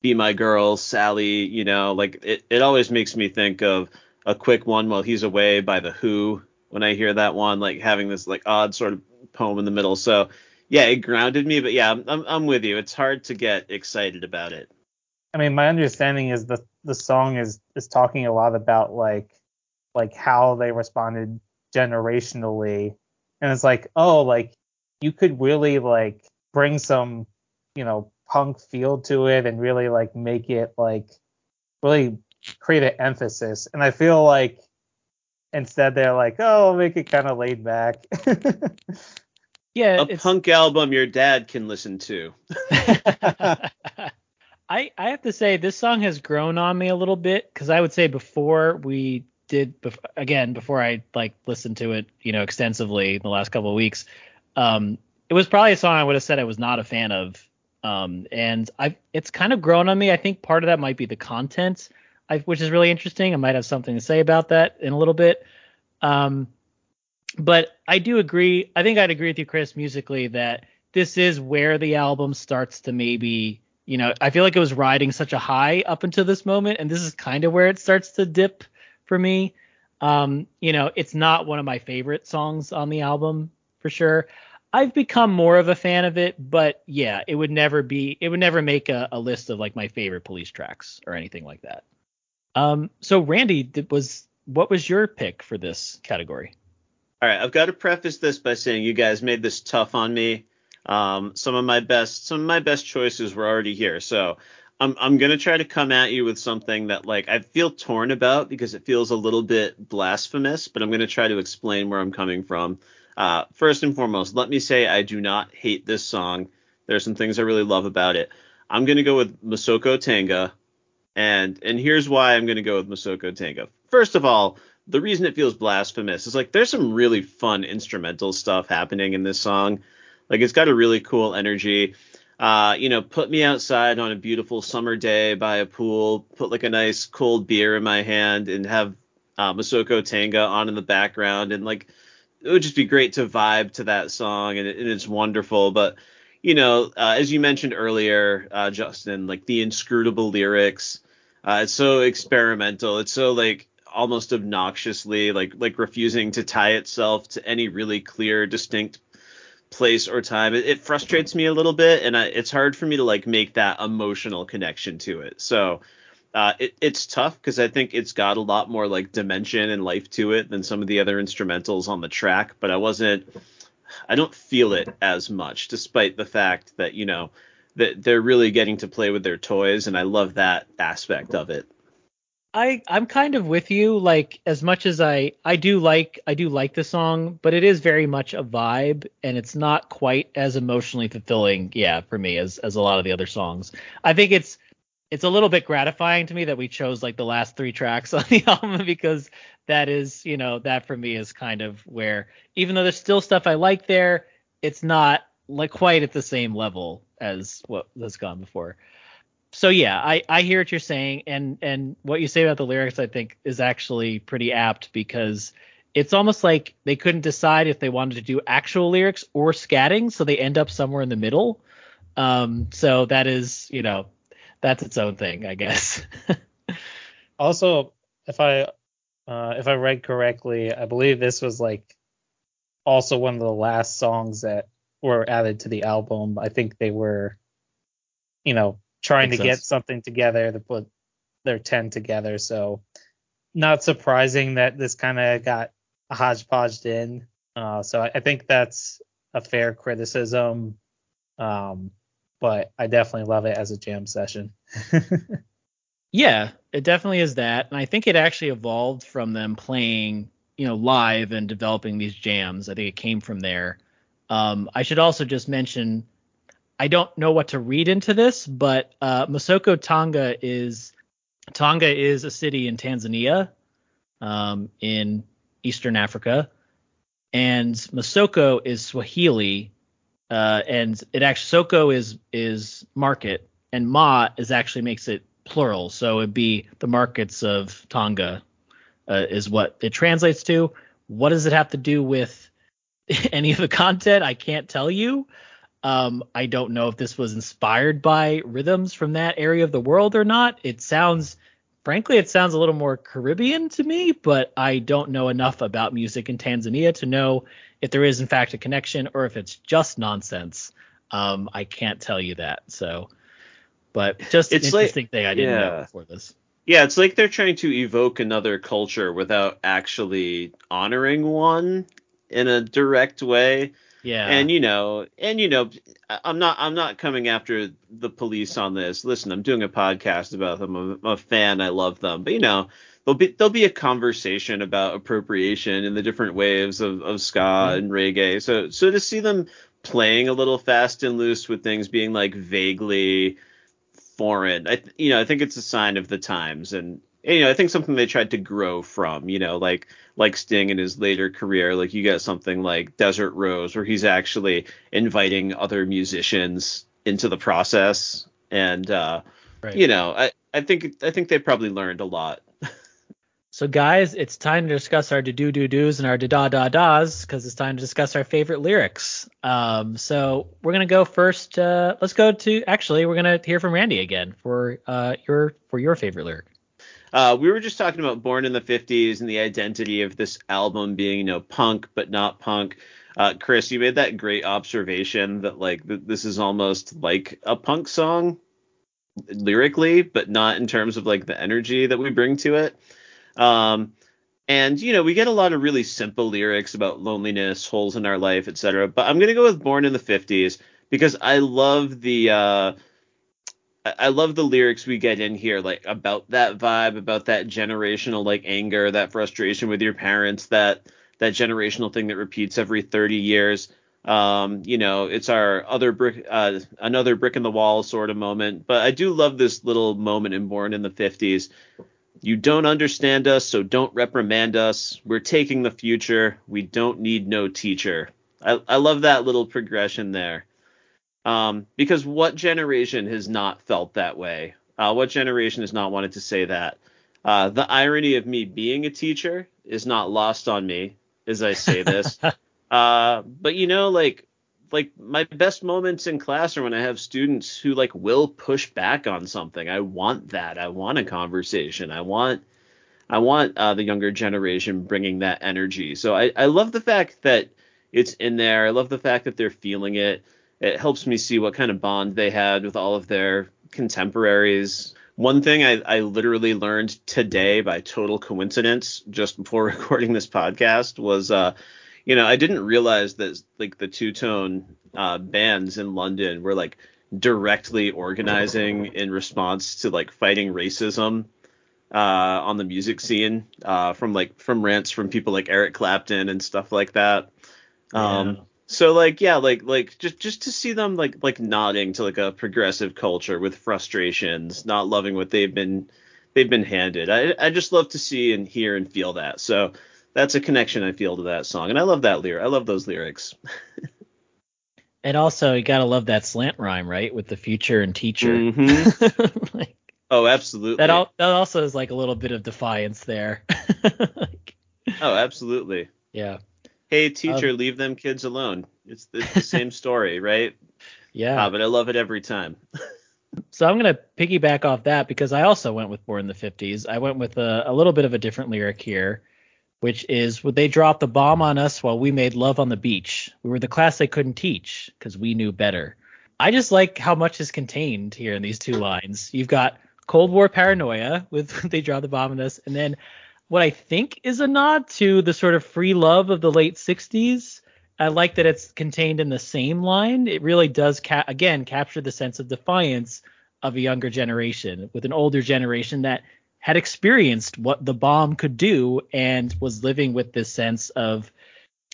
C: be my girl sally you know like it, it always makes me think of a quick one while he's away by the who when i hear that one like having this like odd sort of poem in the middle. So yeah it grounded me but yeah i'm i'm with you. It's hard to get excited about it.
B: I mean my understanding is the the song is is talking a lot about like like how they responded generationally. And it's like oh like you could really like bring some, you know, punk feel to it and really like make it like really create an emphasis. And I feel like instead they're like, oh, make it kind of laid back.
A: yeah,
C: a punk album your dad can listen to.
A: I I have to say this song has grown on me a little bit because I would say before we did again before I like listened to it you know extensively in the last couple of weeks um, it was probably a song I would have said I was not a fan of. Um, and I it's kind of grown on me. I think part of that might be the content, I, which is really interesting. I might have something to say about that in a little bit. Um, but I do agree. I think I'd agree with you, Chris, musically that this is where the album starts to maybe, you know, I feel like it was riding such a high up until this moment, and this is kind of where it starts to dip for me. Um, you know, it's not one of my favorite songs on the album for sure. I've become more of a fan of it, but yeah, it would never be it would never make a, a list of like my favorite police tracks or anything like that. Um, so Randy, was what was your pick for this category?
C: All right, I've got to preface this by saying you guys made this tough on me. Um, some of my best some of my best choices were already here, so I'm I'm gonna try to come at you with something that like I feel torn about because it feels a little bit blasphemous, but I'm gonna try to explain where I'm coming from. Uh, first and foremost, let me say I do not hate this song. There are some things I really love about it. I'm gonna go with Masoko Tanga, and and here's why I'm gonna go with Masoko Tanga. First of all, the reason it feels blasphemous is like there's some really fun instrumental stuff happening in this song. Like it's got a really cool energy. Uh, you know, put me outside on a beautiful summer day by a pool, put like a nice cold beer in my hand, and have uh, Masoko Tanga on in the background, and like it would just be great to vibe to that song, and, it, and it's wonderful. But you know, uh, as you mentioned earlier, uh, Justin, like the inscrutable lyrics, uh, it's so experimental. It's so like almost obnoxiously like like refusing to tie itself to any really clear, distinct place or time. It, it frustrates me a little bit, and I, it's hard for me to like make that emotional connection to it. So uh, it, it's tough because I think it's got a lot more like dimension and life to it than some of the other instrumentals on the track. But I wasn't, I don't feel it as much, despite the fact that you know that they're really getting to play with their toys, and I love that aspect of it.
A: I I'm kind of with you. Like as much as I I do like I do like the song, but it is very much a vibe, and it's not quite as emotionally fulfilling, yeah, for me as as a lot of the other songs. I think it's it's a little bit gratifying to me that we chose like the last three tracks on the album because that is, you know, that for me is kind of where even though there's still stuff I like there, it's not like quite at the same level as what has gone before. So yeah, I I hear what you're saying and and what you say about the lyrics I think is actually pretty apt because it's almost like they couldn't decide if they wanted to do actual lyrics or scatting, so they end up somewhere in the middle Um, so that is, you know, that's its own thing, I guess.
B: also, if I uh, if I read correctly, I believe this was like also one of the last songs that were added to the album. I think they were, you know, trying Makes to sense. get something together to put their 10 together. So not surprising that this kind of got hodgepodged in. Uh, so I, I, think that's a fair criticism. Um, but I definitely love it as a jam session.
A: yeah, it definitely is that. And I think it actually evolved from them playing, you know, live and developing these jams. I think it came from there. Um, I should also just mention I don't know what to read into this, but uh, Masoko Tanga is Tonga is a city in Tanzania, um, in Eastern Africa, and Masoko is Swahili, uh, and it actually Soko is is market, and Ma is actually makes it plural, so it'd be the markets of Tonga, uh, is what it translates to. What does it have to do with any of the content? I can't tell you. Um, I don't know if this was inspired by rhythms from that area of the world or not. It sounds, frankly, it sounds a little more Caribbean to me, but I don't know enough about music in Tanzania to know if there is in fact a connection or if it's just nonsense. Um, I can't tell you that. So, but just it's interesting like, thing I didn't yeah. know before this.
C: Yeah, it's like they're trying to evoke another culture without actually honoring one in a direct way.
A: Yeah.
C: And you know, and you know, I'm not I'm not coming after the police on this. Listen, I'm doing a podcast about them. I'm a fan. I love them. But you know, there'll be there'll be a conversation about appropriation and the different waves of, of ska mm-hmm. and reggae. So so to see them playing a little fast and loose with things being like vaguely foreign, I you know I think it's a sign of the times and you know, I think something they tried to grow from, you know, like like Sting in his later career, like you get something like Desert Rose where he's actually inviting other musicians into the process and uh right. you know, I I think I think they probably learned a lot.
A: so guys, it's time to discuss our da do do do's and our da da da da's because it's time to discuss our favorite lyrics. Um, so we're gonna go first. Uh, let's go to actually we're gonna hear from Randy again for uh your for your favorite lyric.
C: Uh, we were just talking about Born in the 50s and the identity of this album being, you know, punk but not punk. Uh, Chris, you made that great observation that like th- this is almost like a punk song lyrically, but not in terms of like the energy that we bring to it. Um, and you know, we get a lot of really simple lyrics about loneliness, holes in our life, etc. But I'm gonna go with Born in the 50s because I love the uh, I love the lyrics we get in here, like about that vibe, about that generational like anger, that frustration with your parents, that that generational thing that repeats every 30 years. Um, you know, it's our other brick, uh, another brick in the wall sort of moment. But I do love this little moment in Born in the 50s. You don't understand us, so don't reprimand us. We're taking the future. We don't need no teacher. I, I love that little progression there. Um, because what generation has not felt that way? Uh, what generation has not wanted to say that? Uh, the irony of me being a teacher is not lost on me as I say this. uh, but you know, like, like my best moments in class are when I have students who like will push back on something. I want that. I want a conversation. I want, I want uh, the younger generation bringing that energy. So I, I love the fact that it's in there. I love the fact that they're feeling it it helps me see what kind of bond they had with all of their contemporaries. One thing I, I literally learned today by total coincidence, just before recording this podcast, was uh, you know, I didn't realize that like the two tone uh, bands in London were like directly organizing in response to like fighting racism uh, on the music scene uh, from like from rants from people like Eric Clapton and stuff like that. Um, yeah. So like yeah, like like just just to see them like like nodding to like a progressive culture with frustrations, not loving what they've been they've been handed. I I just love to see and hear and feel that. So that's a connection I feel to that song, and I love that lyric. I love those lyrics.
A: and also, you gotta love that slant rhyme, right, with the future and teacher.
C: Mm-hmm. like, oh, absolutely.
A: That al- that also is like a little bit of defiance there.
C: like, oh, absolutely.
A: Yeah
C: hey teacher, um, leave them kids alone. It's the, the same story, right?
A: Yeah.
C: Uh, but I love it every time.
A: So I'm going to piggyback off that because I also went with Born in the 50s. I went with a, a little bit of a different lyric here, which is would they drop the bomb on us while we made love on the beach? We were the class they couldn't teach because we knew better. I just like how much is contained here in these two lines. You've got Cold War paranoia with they drop the bomb on us, and then what I think is a nod to the sort of free love of the late 60s. I like that it's contained in the same line. It really does, ca- again, capture the sense of defiance of a younger generation with an older generation that had experienced what the bomb could do and was living with this sense of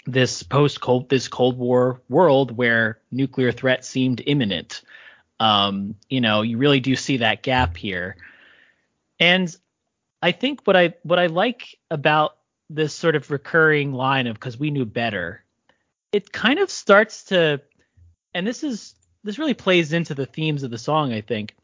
A: this post cold this cold war world where nuclear threat seemed imminent um you know you really do see that gap here and i think what i what i like about this sort of recurring line of because we knew better it kind of starts to and this is this really plays into the themes of the song i think.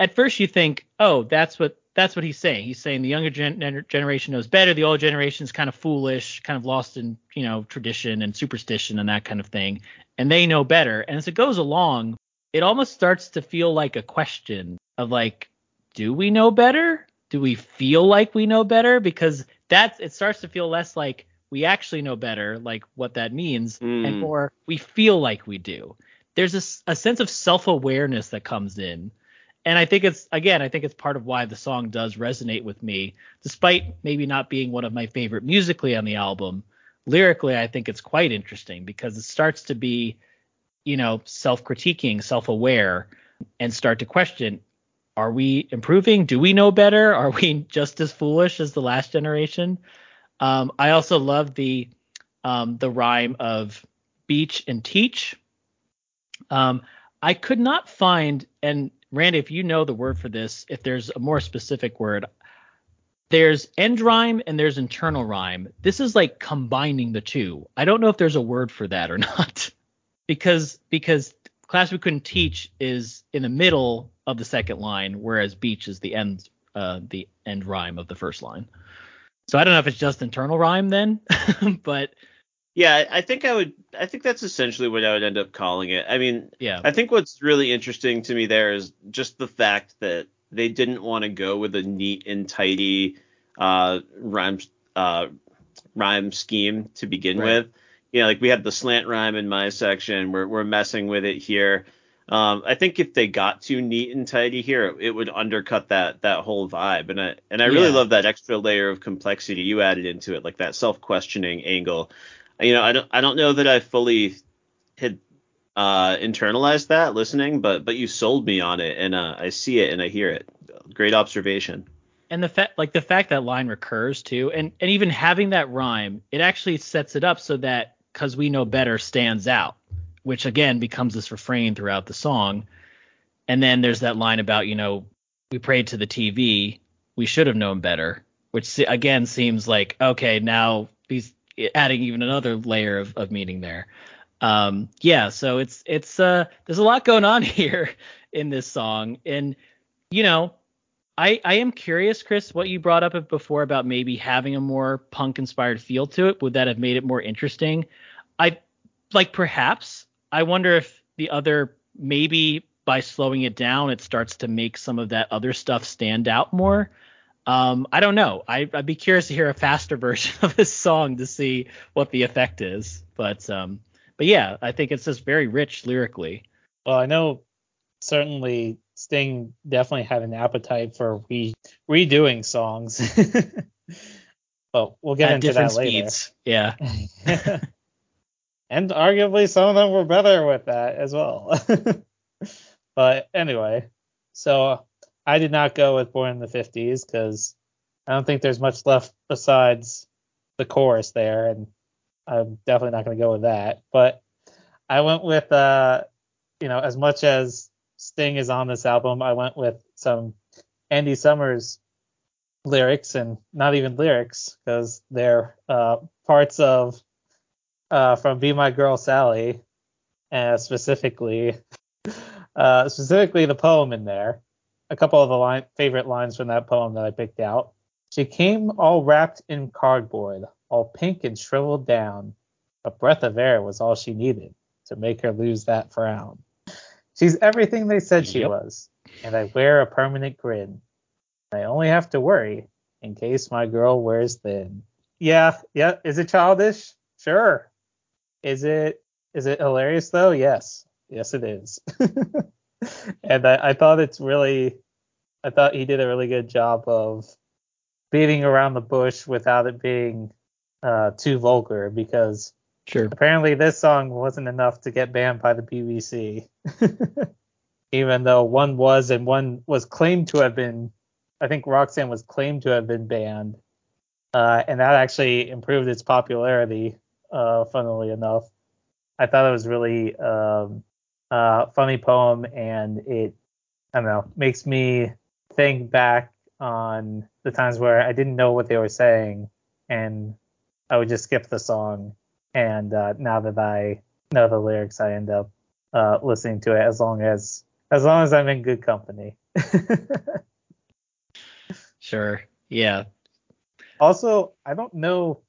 A: At first you think oh that's what that's what he's saying. He's saying the younger gen- generation knows better the older generation is kind of foolish kind of lost in you know tradition and superstition and that kind of thing and they know better. And as it goes along it almost starts to feel like a question of like do we know better do we feel like we know better? Because that's it starts to feel less like we actually know better like what that means
C: Mm.
A: and more we feel like we do. There's a sense of self-awareness that comes in. And i think it's again i think it's part of why the song does resonate with me. Despite maybe not being one of my favorite musically on the album lyrically i think it's quite interesting because it starts to be you know self-critiquing self-aware and start to question are we improving do we know better are we just as foolish as the last generation um, i also love the um, the rhyme of beach and teach um, I could not find, and Randy, if you know the word for this, if there's a more specific word, there's end rhyme and there's internal rhyme. This is like combining the two. I don't know if there's a word for that or not, because because class we couldn't teach is in the middle of the second line, whereas beach is the end uh, the end rhyme of the first line. So I don't know if it's just internal rhyme then, but
C: Yeah, I- think I would. I think that's essentially what I would end up calling it. I mean,
A: yeah,
C: I think what's really interesting to me there is just the fact that they didn't want to go with a neat and tidy uh, rhyme uh, rhyme scheme to begin
A: Right.
C: with. You know, like we had the slant rhyme in my section. We're we're messing with it here. Um, I think if they got too neat and tidy here, it would undercut that that whole vibe. And I and I really
A: Yeah.
C: love that extra layer of complexity you added into it, like that self-questioning angle. You know, I don't I don't know that I fully had uh, internalized that listening, but but you sold me on it, and uh, I see it and I hear it. Great observation.
A: and the fact like the fact that line recurs too and and even having that rhyme it actually sets it up so that cuz we know better stands out which again becomes this refrain throughout the song. And then there's that line about you know we prayed to the TV we should have known better which again seems like okay now he's adding even another layer of, of meaning there. Um yeah so it's it's uh there's a lot going on here in this song. And you know I, I am curious, Chris, what you brought up before about maybe having a more punk inspired feel to it. Would that have made it more interesting? I like perhaps. I wonder if the other maybe by slowing it down, it starts to make some of that other stuff stand out more. Um, I don't know. I, I'd be curious to hear a faster version of this song to see what the effect is. But um, but yeah, I think it's just very rich lyrically.
B: Well, I know certainly Sting definitely had an appetite for re- redoing songs. but we'll get
A: At
B: into that later.
A: speeds. Yeah.
B: and arguably some of them were better with that as well. but anyway, so I did not go with Born in the 50s because I don't think there's much left besides the chorus there, and I'm definitely not going to go with that. But I went with, uh, you know, as much as Sting is on this album, I went with some Andy Summers lyrics, and not even lyrics because they're uh, parts of uh, from Be My Girl Sally, uh, specifically, uh, specifically the poem in there. A couple of the line, favorite lines from that poem that I picked out. She came all wrapped in cardboard, all pink and shriveled down. A breath of air was all she needed to make her lose that frown. She's everything they said she
A: Yep.
B: was, and I wear a permanent grin. I only have to worry in case my girl wears thin. Yeah, yeah. Is it childish? Sure. Is it is it hilarious though? Yes. Yes it is. and I, I thought it's really I thought he did a really good job of beating around the bush without it being uh, too vulgar because
A: Sure.
B: apparently this song wasn't enough to get banned by the BBC. Even though one was and one was claimed to have been, I think Roxanne was claimed to have been banned. Uh, and that actually improved its popularity, uh, funnily enough. I thought it was really um, uh, funny poem and it, I don't know, makes me think back on the times where I didn't know what they were saying and I would just skip the song and uh, now that I know the lyrics, I end up uh, listening to it as long as as long as I'm in good company.
A: Sure. Yeah.
B: also, I don't know.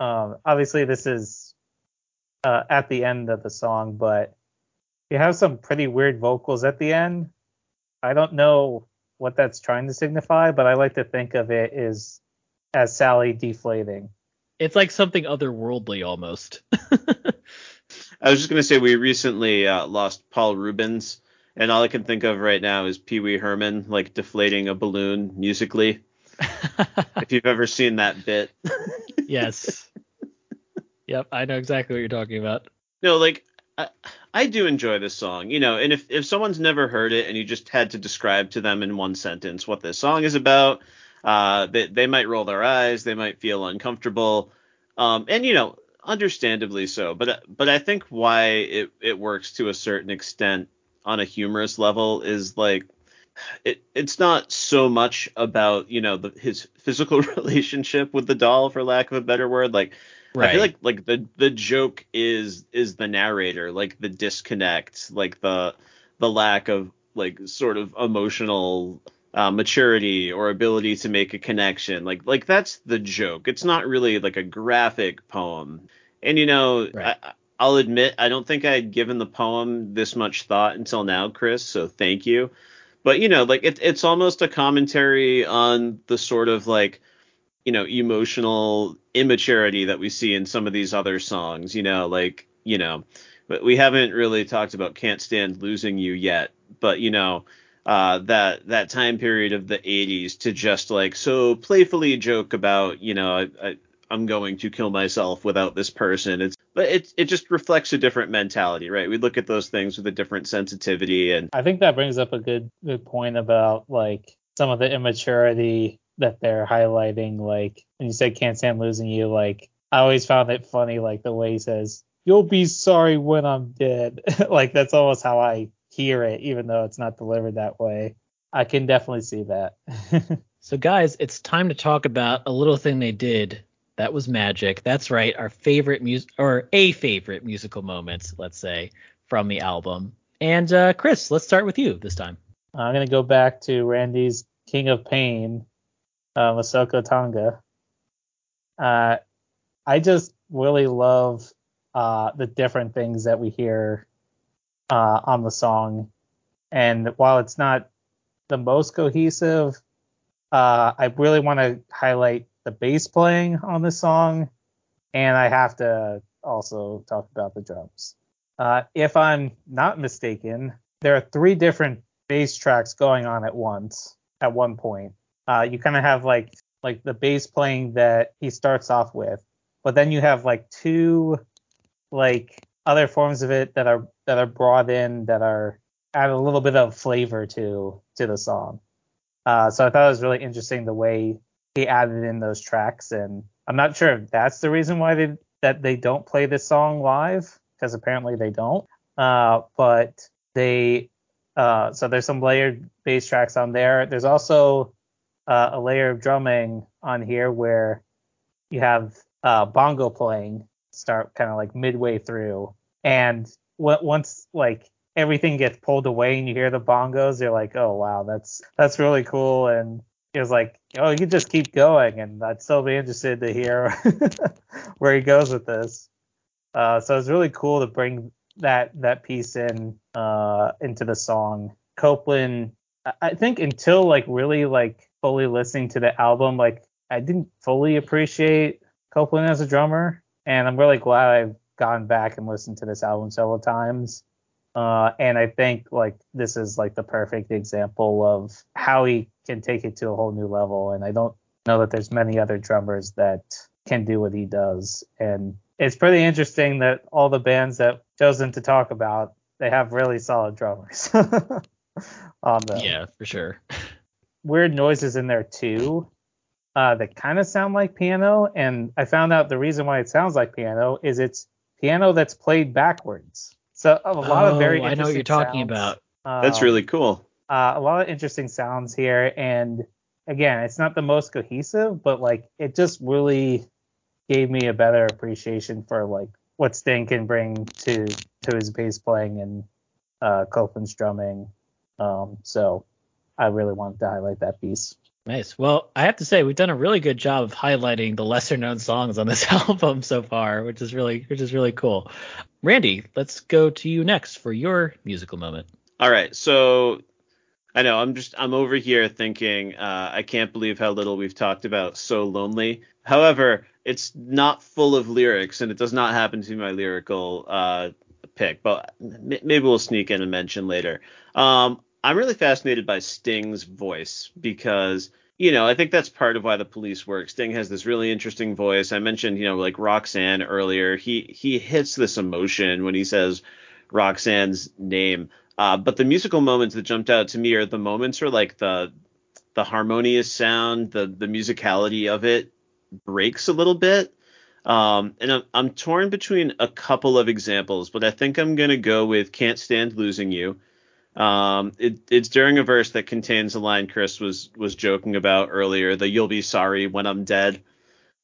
B: Um, obviously, this is uh, at the end of the song, but you have some pretty weird vocals at the end. I don't know what that's trying to signify, but I like to think of it as as Sally deflating.
A: It's like something otherworldly almost.
C: I was just gonna say we recently uh, lost Paul Reubens, and all I can think of right now is Pee Wee Herman like deflating a balloon musically. if you've ever seen that bit.
A: yes. Yep, I know exactly what you're talking about.
C: No, like I, I do enjoy this song, you know, and if if someone's never heard it and you just had to describe to them in one sentence what this song is about, uh, they they might roll their eyes, they might feel uncomfortable, um, and you know, understandably so. But but I think why it it works to a certain extent on a humorous level is like it it's not so much about you know the, his physical relationship with the doll for lack of a better word. Like I feel like like the the joke is is the narrator, like the disconnect, like the the lack of like sort of emotional uh, maturity or ability to make a connection. Like like that's the joke. It's not really like a graphic poem. And you know,
A: Right.
C: I, I'll admit I don't think I had given the poem this much thought until now, Chris. So thank you. But you know, like it, it's almost a commentary on the sort of like you know emotional immaturity that we see in some of these other songs you know like you know but we haven't really talked about can't stand losing you yet but you know uh that that time period of the 80s to just like so playfully joke about you know I, I I'm going to kill myself without this person it's but it it just reflects a different mentality right we look at those things with a different sensitivity and
B: I think that brings up a good good point about like some of the immaturity that they're highlighting. Like when you said can't stand losing you, like I always found it funny, like the way he says, You'll be sorry when I'm dead. like that's almost how I hear it, even though it's not delivered that way. I can definitely see that.
A: So, guys, it's time to talk about a little thing they did that was magic. That's right, our favorite music or a favorite musical moment, let's say, from the album. And uh, Chris, let's start with you this time.
B: I'm gonna go back to Randy's King of Pain, uh, Masoko Tanga. Uh, I just really love uh, the different things that we hear uh, on the song, and while it's not the most cohesive, uh, I really want to highlight the bass playing on the song, and I have to also talk about the drums. Uh, if I'm not mistaken, there are three different bass tracks going on at once at one point. Uh, you kind of have like like the bass playing that he starts off with, but then you have like two like other forms of it that are that are brought in that are add a little bit of flavor to to the song. Uh, so I thought it was really interesting the way he added in those tracks, and I'm not sure if that's the reason why they that they don't play this song live because apparently they don't. Uh, but they uh, so there's some layered bass tracks on there. There's also uh, a layer of drumming on here where you have uh, bongo playing start kind of like midway through, and w- once like everything gets pulled away and you hear the bongos, you're like, oh wow, that's that's really cool. And it was like, oh, you can just keep going, and I'd still be interested to hear where he goes with this. Uh, so it's really cool to bring that that piece in uh, into the song. Copeland, I think until like really like fully listening to the album, like I didn't fully appreciate Copeland as a drummer, and I'm really glad I've gone back and listened to this album several times. Uh, and I think like this is like the perfect example of how he can take it to a whole new level. And I don't know that there's many other drummers that can do what he does. And it's pretty interesting that all the bands that chosen to talk about, they have really solid drummers on them.
A: Yeah, for sure.
B: Weird noises in there too. Uh, that kind of sound like piano, and I found out the reason why it sounds like piano is it's piano that's played backwards. So a lot
A: oh,
B: of very interesting.
A: I know what you're talking
B: sounds.
A: about.
B: Um,
C: That's really cool.
B: uh, a lot of interesting sounds here, and again, it's not the most cohesive, but like it just really gave me a better appreciation for like what Sting can bring to to his bass playing and uh, Copeland's drumming. Um, so I really wanted to highlight that piece.
A: Nice. Well, I have to say we've done a really good job of highlighting the lesser known songs on this album so far, which is really which is really cool. Randy, let's go to you next for your musical moment.
C: All right, so I know I'm just I'm over here thinking uh, I can't believe how little we've talked about "So Lonely." However, it's not full of lyrics, and it does not happen to be my lyrical uh, pick, but maybe we'll sneak in a mention later. Um, I'm really fascinated by Sting's voice because you know I think that's part of why the police work. Sting has this really interesting voice. I mentioned you know like Roxanne earlier. He he hits this emotion when he says Roxanne's name. Uh, but the musical moments that jumped out to me are the moments where like the the harmonious sound, the the musicality of it breaks a little bit. Um, and I'm, I'm torn between a couple of examples, but I think I'm gonna go with "Can't Stand Losing You." Um, it, it's during a verse that contains a line Chris was was joking about earlier, the "You'll be sorry when I'm dead."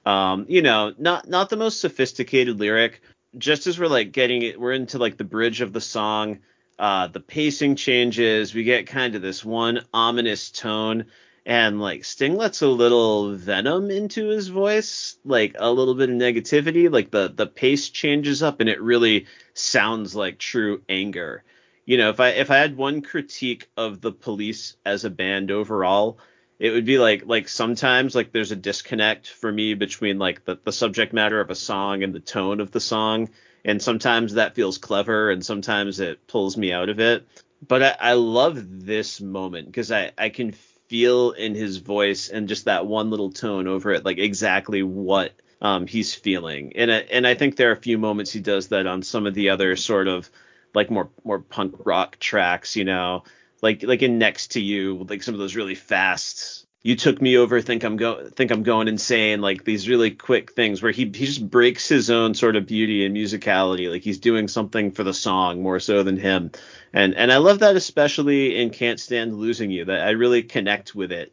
C: Um, you know, not not the most sophisticated lyric. Just as we're like getting it, we're into like the bridge of the song. Uh, the pacing changes. We get kind of this one ominous tone, and like Sting lets a little venom into his voice, like a little bit of negativity. Like the the pace changes up, and it really sounds like true anger. You know, if I if I had one critique of the police as a band overall, it would be like like sometimes like there's a disconnect for me between like the, the subject matter of a song and the tone of the song. And sometimes that feels clever and sometimes it pulls me out of it. But i, I love this moment because I, I can feel in his voice and just that one little tone over it like exactly what um, he's feeling. And and I think there are a few moments he does that on some of the other sort of like more more punk rock tracks you know? Like like in next to you like some of those really fast you took me over think i'm go think i'm going insane like these really quick things where he he just breaks his own sort of beauty and musicality. Like he's doing something for the song more so than him. And and i love that especially in can't stand losing you that i really connect with it.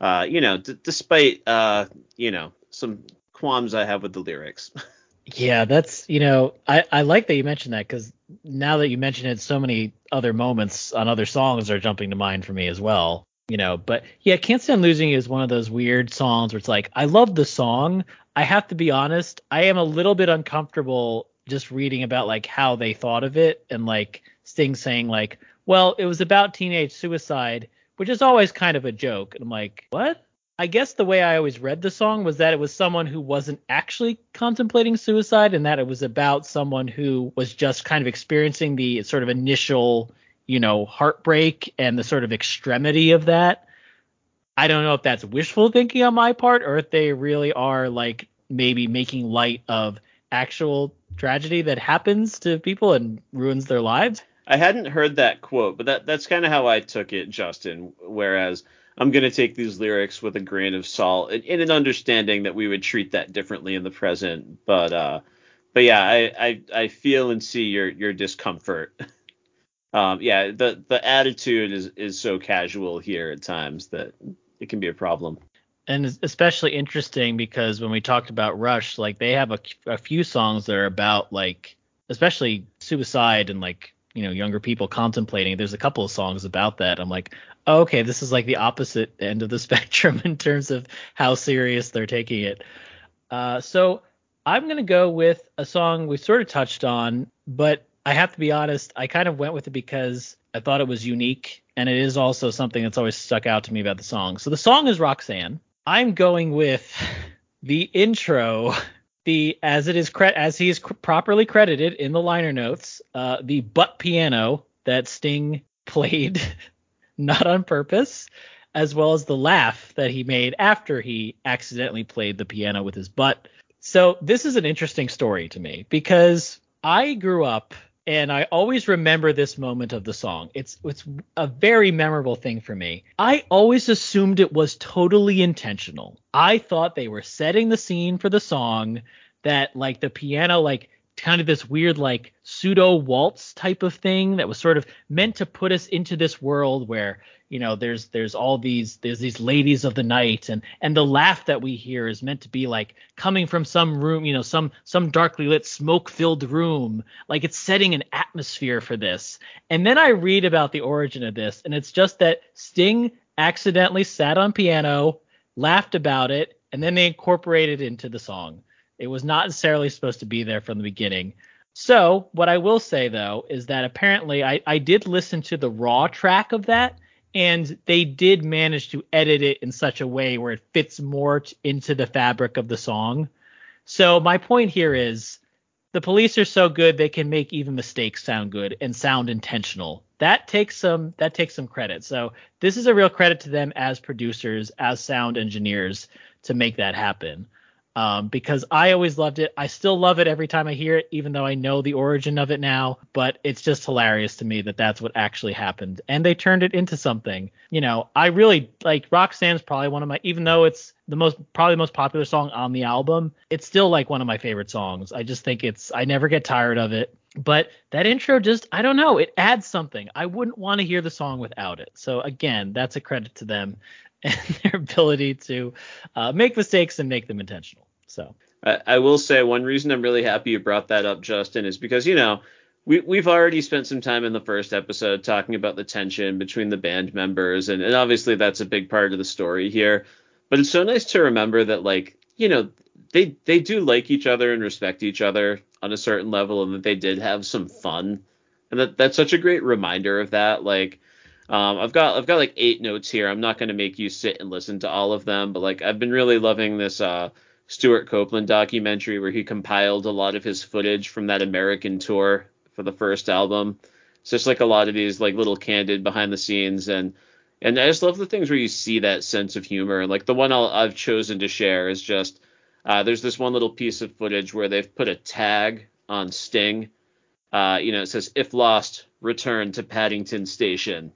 C: Uh you know d- despite uh you know some qualms i have with the lyrics
A: Yeah, that's you know I I like that you mentioned that because now that you mention it, so many other moments on other songs are jumping to mind for me as well. You know, but yeah, Can't Stand Losing is one of those weird songs where it's like I love the song. I have to be honest, I am a little bit uncomfortable just reading about like how they thought of it and like Sting saying like, well, it was about teenage suicide, which is always kind of a joke. And I'm like, what? I guess the way I always read the song was that it was someone who wasn't actually contemplating suicide and that it was about someone who was just kind of experiencing the sort of initial, you know, heartbreak and the sort of extremity of that. I don't know if that's wishful thinking on my part or if they really are like maybe making light of actual tragedy that happens to people and ruins their lives.
C: I hadn't heard that quote, but that that's kind of how I took it, Justin. Whereas I'm going to take these lyrics with a grain of salt in an understanding that we would treat that differently in the present. But uh, but yeah, I, I I feel and see your your discomfort. um, yeah, the the attitude is is so casual here at times that it can be a problem.
A: and it's especially interesting because when we talked about Rush, like they have a, a few songs that are about like, especially suicide and like you know younger people contemplating. There's a couple of songs about that. I'm like, oh, okay, this is like the opposite end of the spectrum in terms of how serious they're taking it. Uh, so I'm gonna go with a song we sort of touched on, but I have to be honest, I kind of went with it because I thought it was unique, and it is also something that's always stuck out to me about the song. So the song is Roxanne. I'm going with the intro, the as it is cre- as he is cr- properly credited in the liner notes, uh, the butt piano that Sting played, not on purpose, as well as the laugh that he made after he accidentally played the piano with his butt. So this is an interesting story to me because I grew up and I always remember this moment of the song. It's it's a very memorable thing for me. I always assumed it was totally intentional. I thought they were setting the scene for the song that like the piano like kind of this weird like pseudo waltz type of thing that was sort of meant to put us into this world where you know there's there's all these there's these ladies of the night and and the laugh that we hear is meant to be like coming from some room you know some some darkly lit smoke filled room. Like it's setting an atmosphere for this. And then i read about the origin of this and it's just that sting accidentally sat on piano laughed about it and then they incorporated it into the song. It was not necessarily supposed to be there from the beginning. So, what I will say though is that apparently I, I did listen to the raw track of that, and they did manage to edit it in such a way where it fits more t- into the fabric of the song. So, my point here is the police are so good they can make even mistakes sound good and sound intentional. That takes some that takes some credit. So, this is a real credit to them as producers, as sound engineers to make that happen um, because I always loved it. I still love it every time I hear it, even though I know the origin of it now. But it's just hilarious to me that that's what actually happened, and they turned it into something. You know, I really like Roxanne's probably one of my, even though it's the most probably the most popular song on the album, it's still like one of my favorite songs. I just think it's I never get tired of it. But that intro just I don't know, it adds something. I wouldn't want to hear the song without it. So again, that's a credit to them and their ability to uh, make mistakes and make them intentional. So
C: I, I, will say one reason I'm really happy you brought that up, Justin, is because you know we we've already spent some time in the first episode talking about the tension between the band members, and, and obviously that's a big part of the story here. But it's so nice to remember that like you know they they do like each other and respect each other on a certain level, and that they did have some fun, and that that's such a great reminder of that. Like um, I've got I've got like eight notes here. I'm not going to make you sit and listen to all of them, but like I've been really loving this uh, Stewart Copeland documentary where he compiled a lot of his footage from that American tour for the first album. It's just like a lot of these like little candid behind the scenes and and I just love the things where you see that sense of humor. And like the one i have chosen to share is just uh, there's this one little piece of footage where they've put a tag on Sting. Uh, you know, it says if lost, return to Paddington Station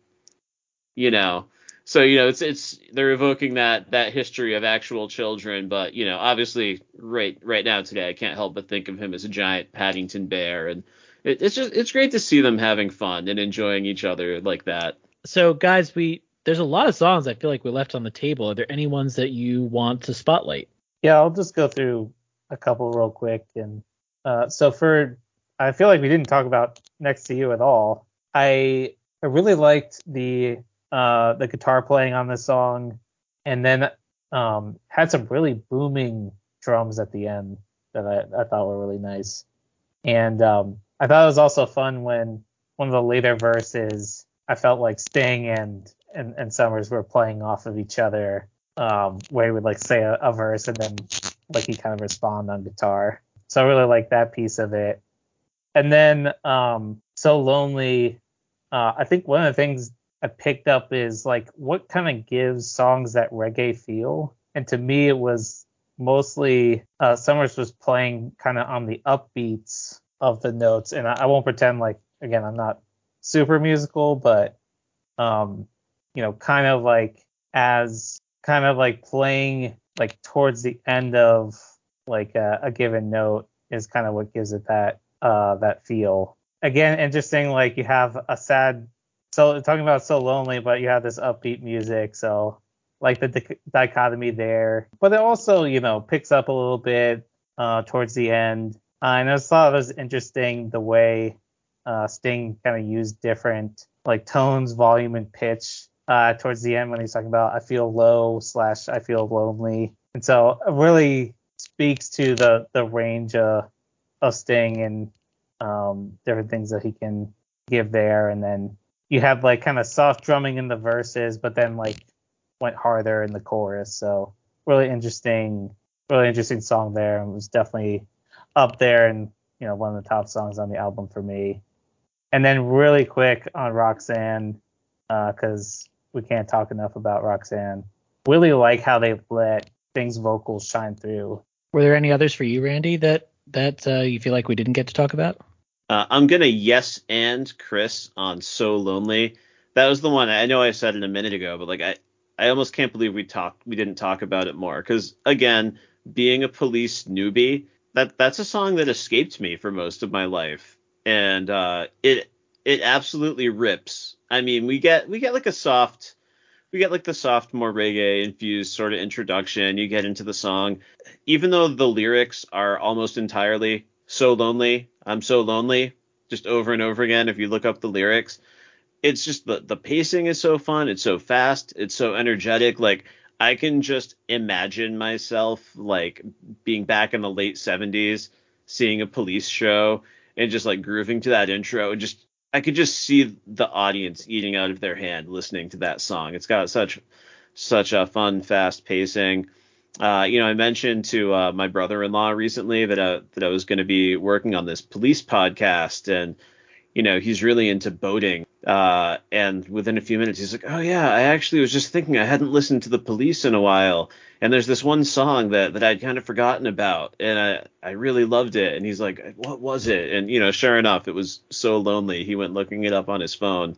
C: you know. So you know it's it's they're evoking that that history of actual children but you know obviously right right now today i can't help but think of him as a giant paddington bear and it, it's just it's great to see them having fun and enjoying each other like that.
A: So guys we there's a lot of songs i feel like we left on the table. Are there any ones that you want to spotlight?
B: Yeah i'll just go through a couple real quick and uh, so for i feel like we didn't talk about next to you at all. I i really liked the uh, the guitar playing on this song, and then um, had some really booming drums at the end that I, I thought were really nice. And um, I thought it was also fun when one of the later verses, I felt like Sting and and, and Summers were playing off of each other, um, where he would like say a, a verse and then like he kind of respond on guitar. So I really like that piece of it. And then um, So Lonely, uh, I think one of the things I picked up is like what kind of gives songs that reggae feel. And to me, it was mostly uh, Summers was playing kind of on the upbeats of the notes. And I, I, won't pretend like again I'm not super musical, but um, you know, kind of like as kind of like playing like towards the end of like a, a given note is kind of what gives it that uh that feel. Again, interesting. Like you have a sad so talking about so lonely, but you have this upbeat music, so like the di- dichotomy there. But it also, you know, picks up a little bit uh, towards the end. Uh, and I thought it was interesting the way uh, Sting kind of used different like tones, volume, and pitch uh, towards the end when he's talking about I feel low slash I feel lonely. And so it really speaks to the the range of, of Sting and um, different things that he can give there, and then you have like kind of soft drumming in the verses, but then like went harder in the chorus. So really interesting, really interesting song there, and was definitely up there and you know one of the top songs on the album for me. And then really quick on Roxanne, because uh, we can't talk enough about Roxanne. Really like how they let things vocals shine through.
A: Were there any others for you, Randy, that that uh, you feel like we didn't get to talk about?
C: Uh, I'm gonna yes and Chris on "So Lonely." That was the one I know I said it a minute ago, but like I, I almost can't believe we talked, we didn't talk about it more. Because again, being a police newbie, that that's a song that escaped me for most of my life, and uh, it it absolutely rips. I mean, we get we get like a soft we get like the soft, more reggae infused sort of introduction. You get into the song, even though the lyrics are almost entirely so lonely. I'm so lonely, just over and over again. If you look up the lyrics, it's just the the pacing is so fun. It's so fast. It's so energetic. Like I can just imagine myself like being back in the late 70s, seeing a police show and just like grooving to that intro and just I could just see the audience eating out of their hand listening to that song. It's got such such a fun, fast pacing. Uh, you know, I mentioned to uh, my brother-in-law recently that uh, that I was going to be working on this police podcast, and you know, he's really into boating. Uh, and within a few minutes, he's like, "Oh yeah, I actually was just thinking I hadn't listened to the Police in a while, and there's this one song that that I'd kind of forgotten about, and I I really loved it." And he's like, "What was it?" And you know, sure enough, it was so lonely. He went looking it up on his phone,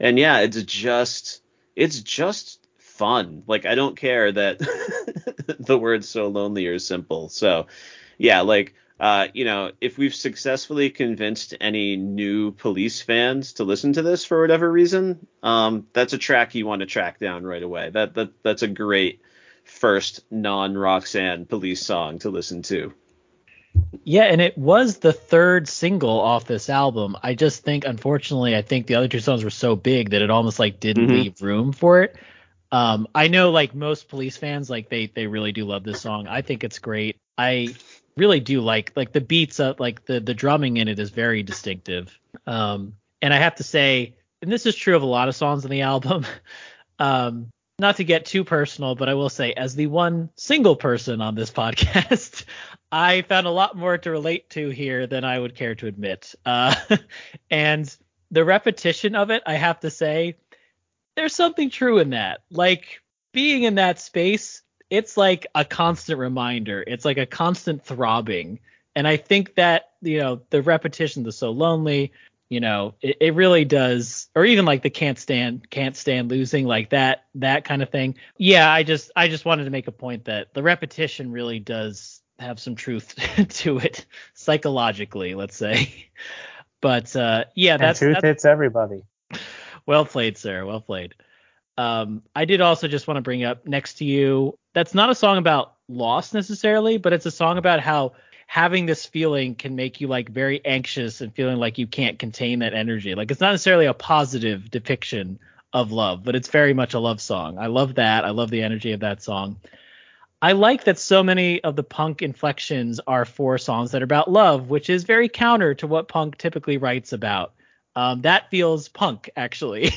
C: and yeah, it's just it's just fun. Like I don't care that the word so lonely or simple. So yeah, like uh, you know, if we've successfully convinced any new police fans to listen to this for whatever reason, um, that's a track you want to track down right away. That that that's a great first non Roxanne police song to listen to.
A: Yeah, and it was the third single off this album. I just think, unfortunately, I think the other two songs were so big that it almost like didn't mm-hmm. leave room for it. Um, I know like most police fans, like they they really do love this song. I think it's great. I really do like like the beats up like the the drumming in it is very distinctive. Um, and I have to say, and this is true of a lot of songs on the album. um, not to get too personal, but I will say, as the one single person on this podcast, I found a lot more to relate to here than I would care to admit. Uh, and the repetition of it, I have to say, there's something true in that. Like being in that space it's like a constant reminder. It's like a constant throbbing. And I think that, you know, the repetition, the so lonely, you know, it, it really does, or even like the can't stand, can't stand losing, like that, that kind of thing. Yeah, I just, I just wanted to make a point that the repetition really does have some truth to it psychologically, let's say. But uh, yeah, that's
B: and truth
A: that's,
B: hits everybody.
A: Well played, sir. Well played. Um, I did also just want to bring up next to you. That's not a song about loss necessarily, but it's a song about how having this feeling can make you like very anxious and feeling like you can't contain that energy. Like it's not necessarily a positive depiction of love, but it's very much a love song. I love that. I love the energy of that song. I like that so many of the punk inflections are for songs that are about love, which is very counter to what punk typically writes about. Um, that feels punk, actually,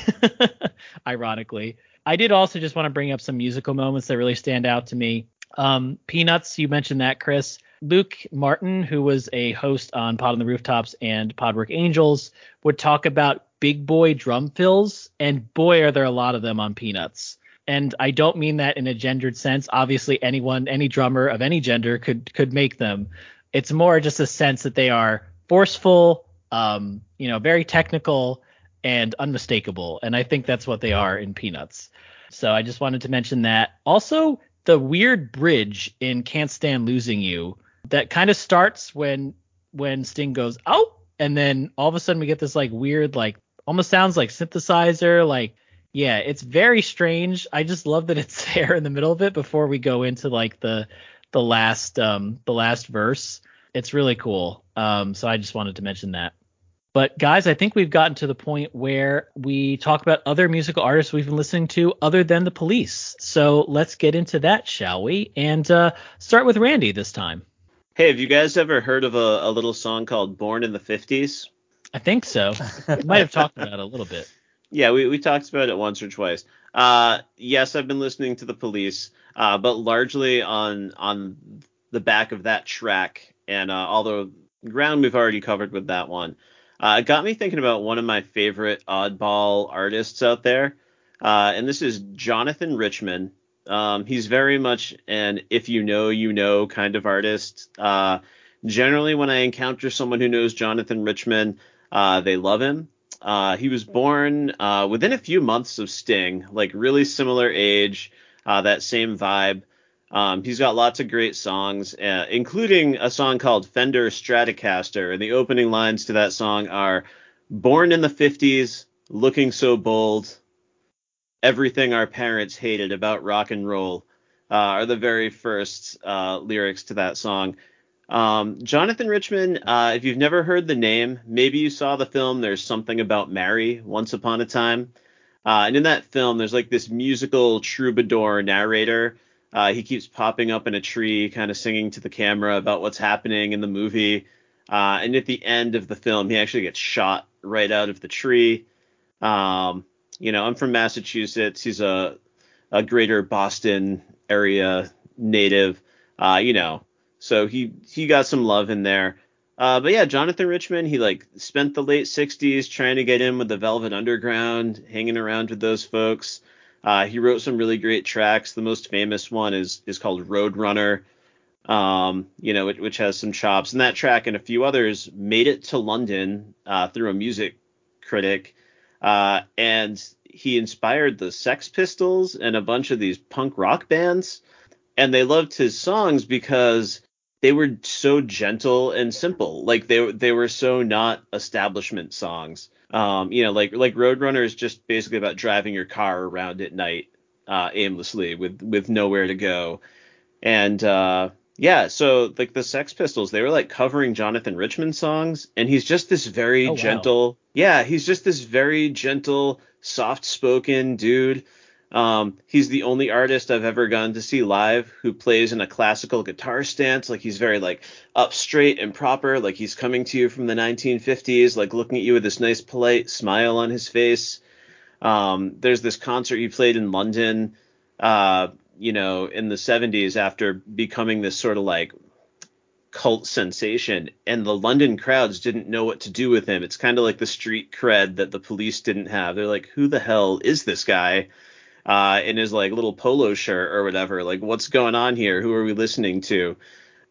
A: ironically. I did also just want to bring up some musical moments that really stand out to me. Um, Peanuts, you mentioned that, Chris. Luke Martin, who was a host on Pod on the Rooftops and Podwork Angels, would talk about big boy drum fills, and boy, are there a lot of them on Peanuts. And I don't mean that in a gendered sense. Obviously, anyone, any drummer of any gender could could make them. It's more just a sense that they are forceful, um, you know, very technical and unmistakable. And I think that's what they are in Peanuts. So I just wanted to mention that. Also, the weird bridge in Can't Stand Losing You that kind of starts when when Sting goes, oh, and then all of a sudden we get this like weird, like almost sounds like synthesizer, like yeah, it's very strange. I just love that it's there in the middle of it before we go into like the the last um the last verse. It's really cool. Um so I just wanted to mention that. But guys, I think we've gotten to the point where we talk about other musical artists we've been listening to other than the police. So let's get into that, shall we? And uh, start with Randy this time.
C: Hey, have you guys ever heard of a, a little song called "Born in the 50s"?
A: I think so. We might have talked about it a little bit.
C: Yeah, we, we talked about it once or twice. Uh, yes, I've been listening to the police, uh, but largely on on the back of that track, and uh, although ground we've already covered with that one, uh, it got me thinking about one of my favorite oddball artists out there, uh, and this is Jonathan Richman. Um, he's very much an if you know, you know kind of artist. Uh, generally, when I encounter someone who knows Jonathan Richman, uh, they love him. Uh, he was born uh, within a few months of Sting, like really similar age, that same vibe. Um, he's got lots of great songs, uh, including a song called Fender Stratocaster. And the opening lines to that song are Born in the 50s, looking so bold, everything our parents hated about rock and roll uh, are the very first uh, lyrics to that song. Um, Jonathan Richman, uh, if you've never heard the name, maybe you saw the film There's Something About Mary Once Upon a Time. Uh, and in that film, there's like this musical troubadour narrator. Uh, he keeps popping up in a tree, kind of singing to the camera about what's happening in the movie. Uh, and at the end of the film, he actually gets shot right out of the tree. Um, you know, I'm from Massachusetts. He's a, a greater Boston area native. Uh, you know, so he he got some love in there. Uh, but yeah, Jonathan Richman, he like spent the late '60s trying to get in with the Velvet Underground, hanging around with those folks. Uh, he wrote some really great tracks. The most famous one is is called Roadrunner, um, you know, which, which, has some chops. And that track and a few others made it to London uh, through a music critic, uh, and he inspired the Sex Pistols and a bunch of these punk rock bands. And they loved his songs because they were so gentle and simple. Like they they were so not establishment songs. Um, you know, like like Roadrunner is just basically about driving your car around at night uh, aimlessly with with nowhere to go. And uh, yeah, so like the Sex Pistols, they were like covering Jonathan Richman songs, and he's just this very oh, gentle. Wow. Yeah, he's just this very gentle, soft spoken dude um, he's the only artist I've ever gone to see live who plays in a classical guitar stance. Like he's very like up straight and proper. Like he's coming to you from the 1950s, like looking at you with this nice polite smile on his face. Um, there's this concert he played in London, uh, you know, in the 70s after becoming this sort of like cult sensation and the London crowds didn't know what to do with him. It's kind of like the street cred that the police didn't have. They're like, who the hell is this guy? Uh, in his like little polo shirt or whatever. Like, what's going on here? Who are we listening to?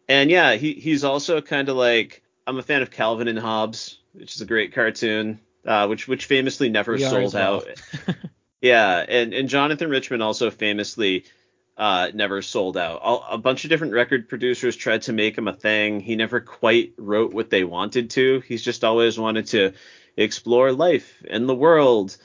C: And yeah, he he's also kind of like I'm a fan of Calvin and Hobbes, which is a great cartoon, uh, which which famously never we sold well. out. yeah, and and Jonathan Richman also famously uh, never sold out. All, a bunch of different record producers tried to make him a thing. He never quite wrote what they wanted to. He's just always wanted to explore life and the world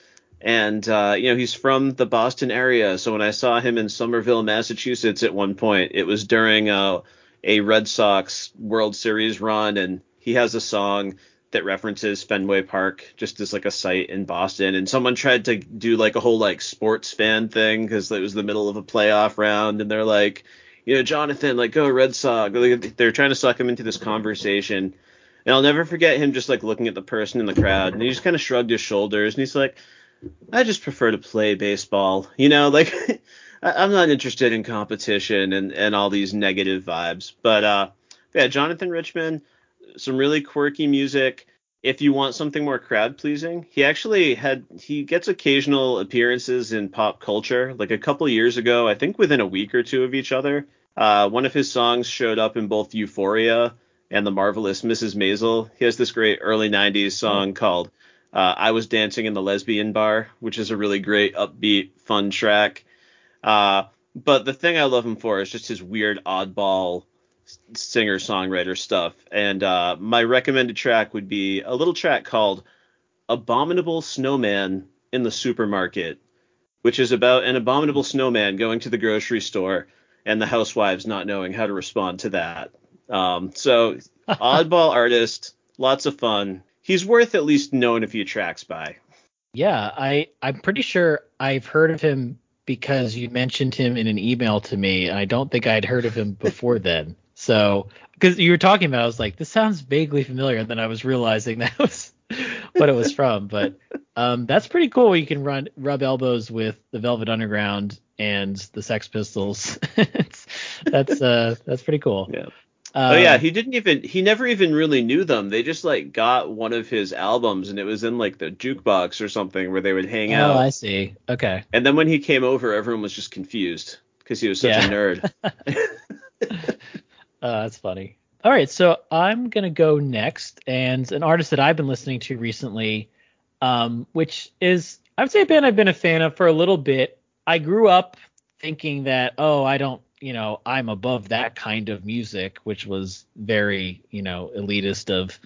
C: and uh, you know he's from the Boston area. So when I saw him in Somerville, Massachusetts, at one point, it was during uh, a Red Sox World Series run, and he has a song that references Fenway Park just as like a site in Boston. And someone tried to do like a whole like sports fan thing because it was the middle of a playoff round, and they're like, you know, Jonathan, like go Red Sox. They're trying to suck him into this conversation. And I'll never forget him just like looking at the person in the crowd, and he just kind of shrugged his shoulders, and he's like I just prefer to play baseball. You know, like I'm not interested in competition and, and all these negative vibes. But uh, yeah, Jonathan Richman, some really quirky music. If you want something more crowd pleasing, he actually had he gets occasional appearances in pop culture. Like a couple years ago, I think within a week or two of each other, uh, one of his songs showed up in both Euphoria and The Marvelous Mrs. Maisel. He has this great early '90s song oh. called uh, I was dancing in the lesbian bar, which is a really great, upbeat, fun track. Uh, but the thing I love him for is just his weird, oddball singer songwriter stuff. And uh, my recommended track would be a little track called Abominable Snowman in the Supermarket, which is about an abominable snowman going to the grocery store and the housewives not knowing how to respond to that. Um, so, oddball artist, lots of fun he's worth at least knowing a few tracks by.
A: Yeah, I I'm pretty sure I've heard of him because you mentioned him in an email to me, and I don't think I'd heard of him before then. So because you were talking about, it, I was like, this sounds vaguely familiar, and then I was realizing that was what it was from. But um, that's pretty cool. You can run rub elbows with the Velvet Underground and the Sex Pistols. that's uh that's pretty cool.
C: Yeah. Um, oh yeah, he didn't even he never even really knew them. They just like got one of his albums and it was in like the jukebox or something where they would hang
A: oh,
C: out.
A: Oh, I see. Okay.
C: And then when he came over, everyone was just confused because he was such yeah. a nerd.
A: uh, that's funny. All right, so I'm gonna go next, and an artist that I've been listening to recently, um, which is I would say a band I've been a fan of for a little bit. I grew up thinking that oh I don't you know I'm above that kind of music, which was very you know elitist of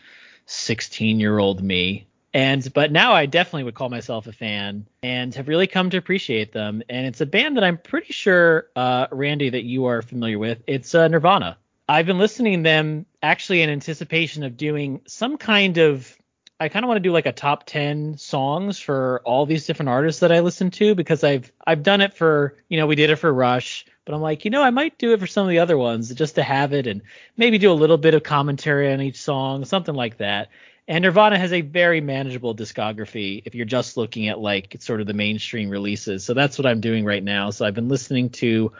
A: 16 year old me. And but now I definitely would call myself a fan and have really come to appreciate them. And it's a band that I'm pretty sure, uh, Randy, that you are familiar with. It's uh, Nirvana. I've been listening to them actually in anticipation of doing some kind of I kind of want to do like a top 10 songs for all these different artists that I listen to because I've I've done it for, you know, we did it for Rush, but I'm like, you know, I might do it for some of the other ones just to have it and maybe do a little bit of commentary on each song, something like that. And Nirvana has a very manageable discography if you're just looking at like sort of the mainstream releases. So that's what I'm doing right now. So I've been listening to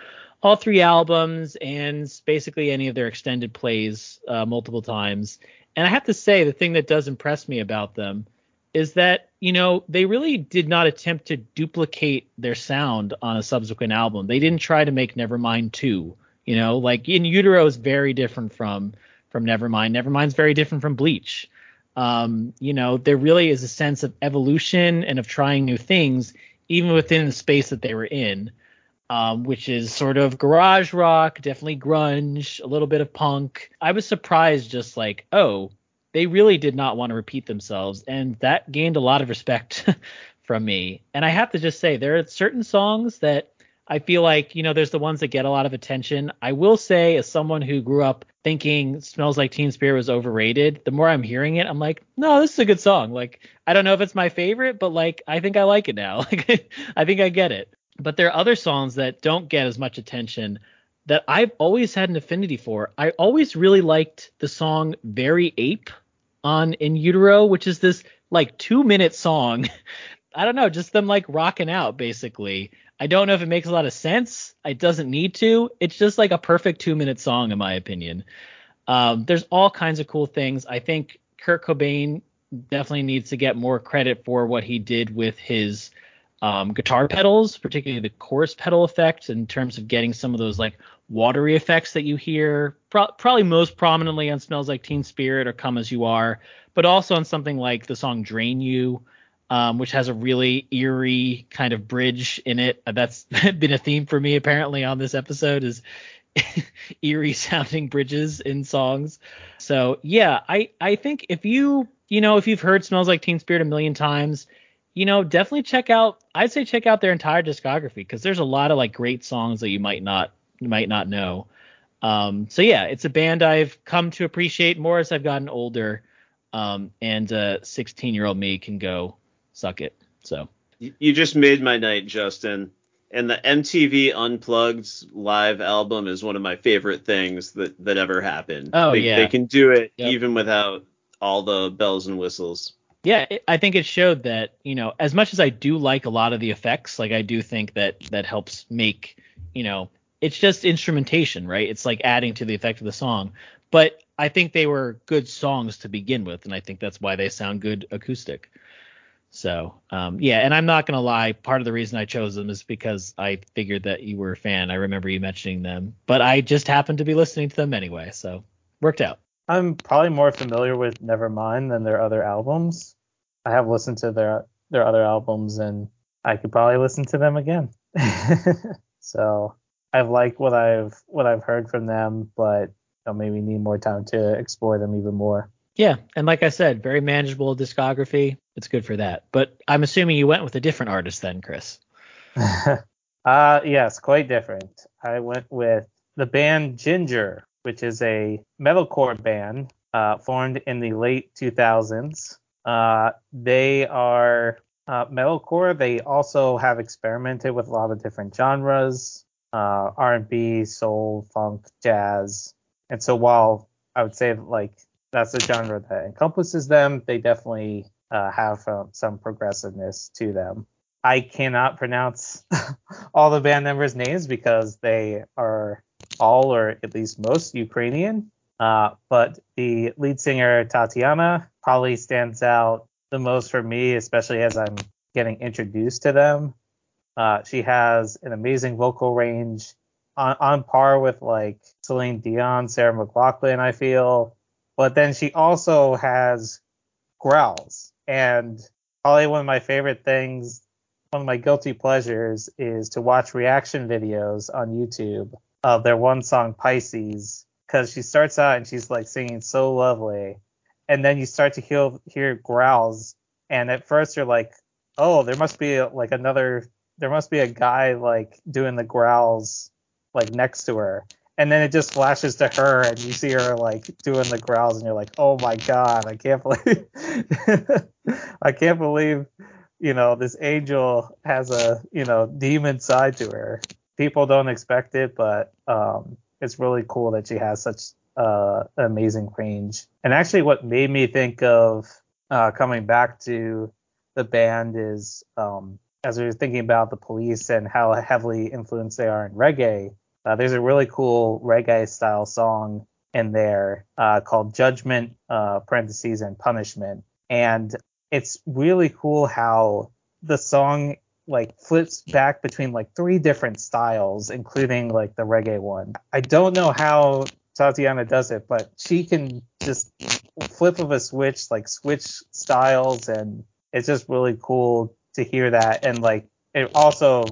A: all three albums and basically any of their extended plays uh, multiple times. And I have to say, the thing that does impress me about them is that, you know, they really did not attempt to duplicate their sound on a subsequent album. They didn't try to make Nevermind 2. You know, like In Utero is very different from from Nevermind. Nevermind's very different from Bleach. Um, you know, there really is a sense of evolution and of trying new things, even within the space that they were in um, which is sort of garage rock, definitely grunge, a little bit of punk. I was surprised, just like, oh, they really did not want to repeat themselves, and that gained a lot of respect from me. And I have to just say, there are certain songs that I feel like, you know, there's the ones that get a lot of attention. I will say, as someone who grew up thinking Smells Like Teen Spirit was overrated, the more I'm hearing it, I'm like, no, this is a good song. Like, I don't know if it's my favorite, but like, I think I like it now. Like, I think I get it. But there are other songs that don't get as much attention that I've always had an affinity for. I always really liked the song Very Ape on In Utero, which is this like two minute song. I don't know, just them like rocking out basically. I don't know if it makes a lot of sense. It doesn't need to. It's just like a perfect two minute song, in my opinion. Um, there's all kinds of cool things. I think Kurt Cobain definitely needs to get more credit for what he did with his um, guitar pedals, particularly the chorus pedal effect, in terms of getting some of those like watery effects that you hear, pro- probably most prominently on "Smells Like Teen Spirit" or "Come as You Are," but also on something like the song "Drain You." Um, which has a really eerie kind of bridge in it. That's been a theme for me apparently on this episode is eerie sounding bridges in songs. So yeah, I I think if you you know if you've heard "Smells Like Teen Spirit" a million times you know, definitely check out. I'd say check out their entire discography because there's a lot of like great songs that you might not you might not know. Um, so yeah, it's a band I've come to appreciate more as I've gotten older. Um, and uh, 16 year old me can go suck it. So
C: you just made my night, Justin. And the MTV Unplugged live album is one of my favorite things that that ever happened.
A: Oh
C: they,
A: yeah,
C: they can do it yep. even without all the bells and whistles
A: yeah, I think it showed that you know as much as I do like a lot of the effects, like I do think that that helps make you know it's just instrumentation, right? It's like adding to the effect of the song. But I think they were good songs to begin with, and I think that's why they sound good acoustic. So um, yeah, and I'm not gonna lie, part of the reason I chose them is because I figured that you were a fan. I remember you mentioning them, but I just happened to be listening to them anyway, so worked out.
B: I'm probably more familiar with Nevermind than their other albums. I have listened to their their other albums and I could probably listen to them again. so I've liked what I've what I've heard from them, but you know, maybe need more time to explore them even more.
A: Yeah, and like I said, very manageable discography. It's good for that. But I'm assuming you went with a different artist then, Chris.
B: uh yes, quite different. I went with the band Jinjer, which is a metalcore band uh, formed in the late 2000s. Uh, they are uh, metalcore. They also have experimented with a lot of different genres, uh, R&B, soul, funk, jazz. And so while I would say like that's a genre that encompasses them, they definitely uh, have um, some progressiveness to them. I cannot pronounce all the band members' names because they are all or at least most Ukrainian. Uh, but the lead singer Tatiana probably stands out the most for me, especially as I'm getting introduced to them. Uh, she has an amazing vocal range on, on par with like Celine Dion, Sarah McLachlan, I feel. But then she also has growls. And probably one of my favorite things, one of my guilty pleasures is to watch reaction videos on YouTube of their one song Pisces. Because she starts out and she's like singing so lovely. And then you start to hear, hear growls. And at first you're like, oh, there must be like another, there must be a guy like doing the growls like next to her. And then it just flashes to her and you see her like doing the growls and you're like, oh my god, I can't believe, I can't believe, you know, this angel has a, you know, demon side to her. People don't expect it, but um, it's really cool that she has such uh, amazing range. And actually, what made me think of uh, coming back to the band is um, as we were thinking about the police and how heavily influenced they are in reggae. Uh, there's a really cool reggae style song in there uh, called Judgment, uh, parentheses, and Punishment. And it's really cool how the song like flips back between like three different styles, including like the reggae one. I don't know how Tatiana does it, but she can just flip of a switch, like switch styles, and it's just really cool to hear that. And like it also,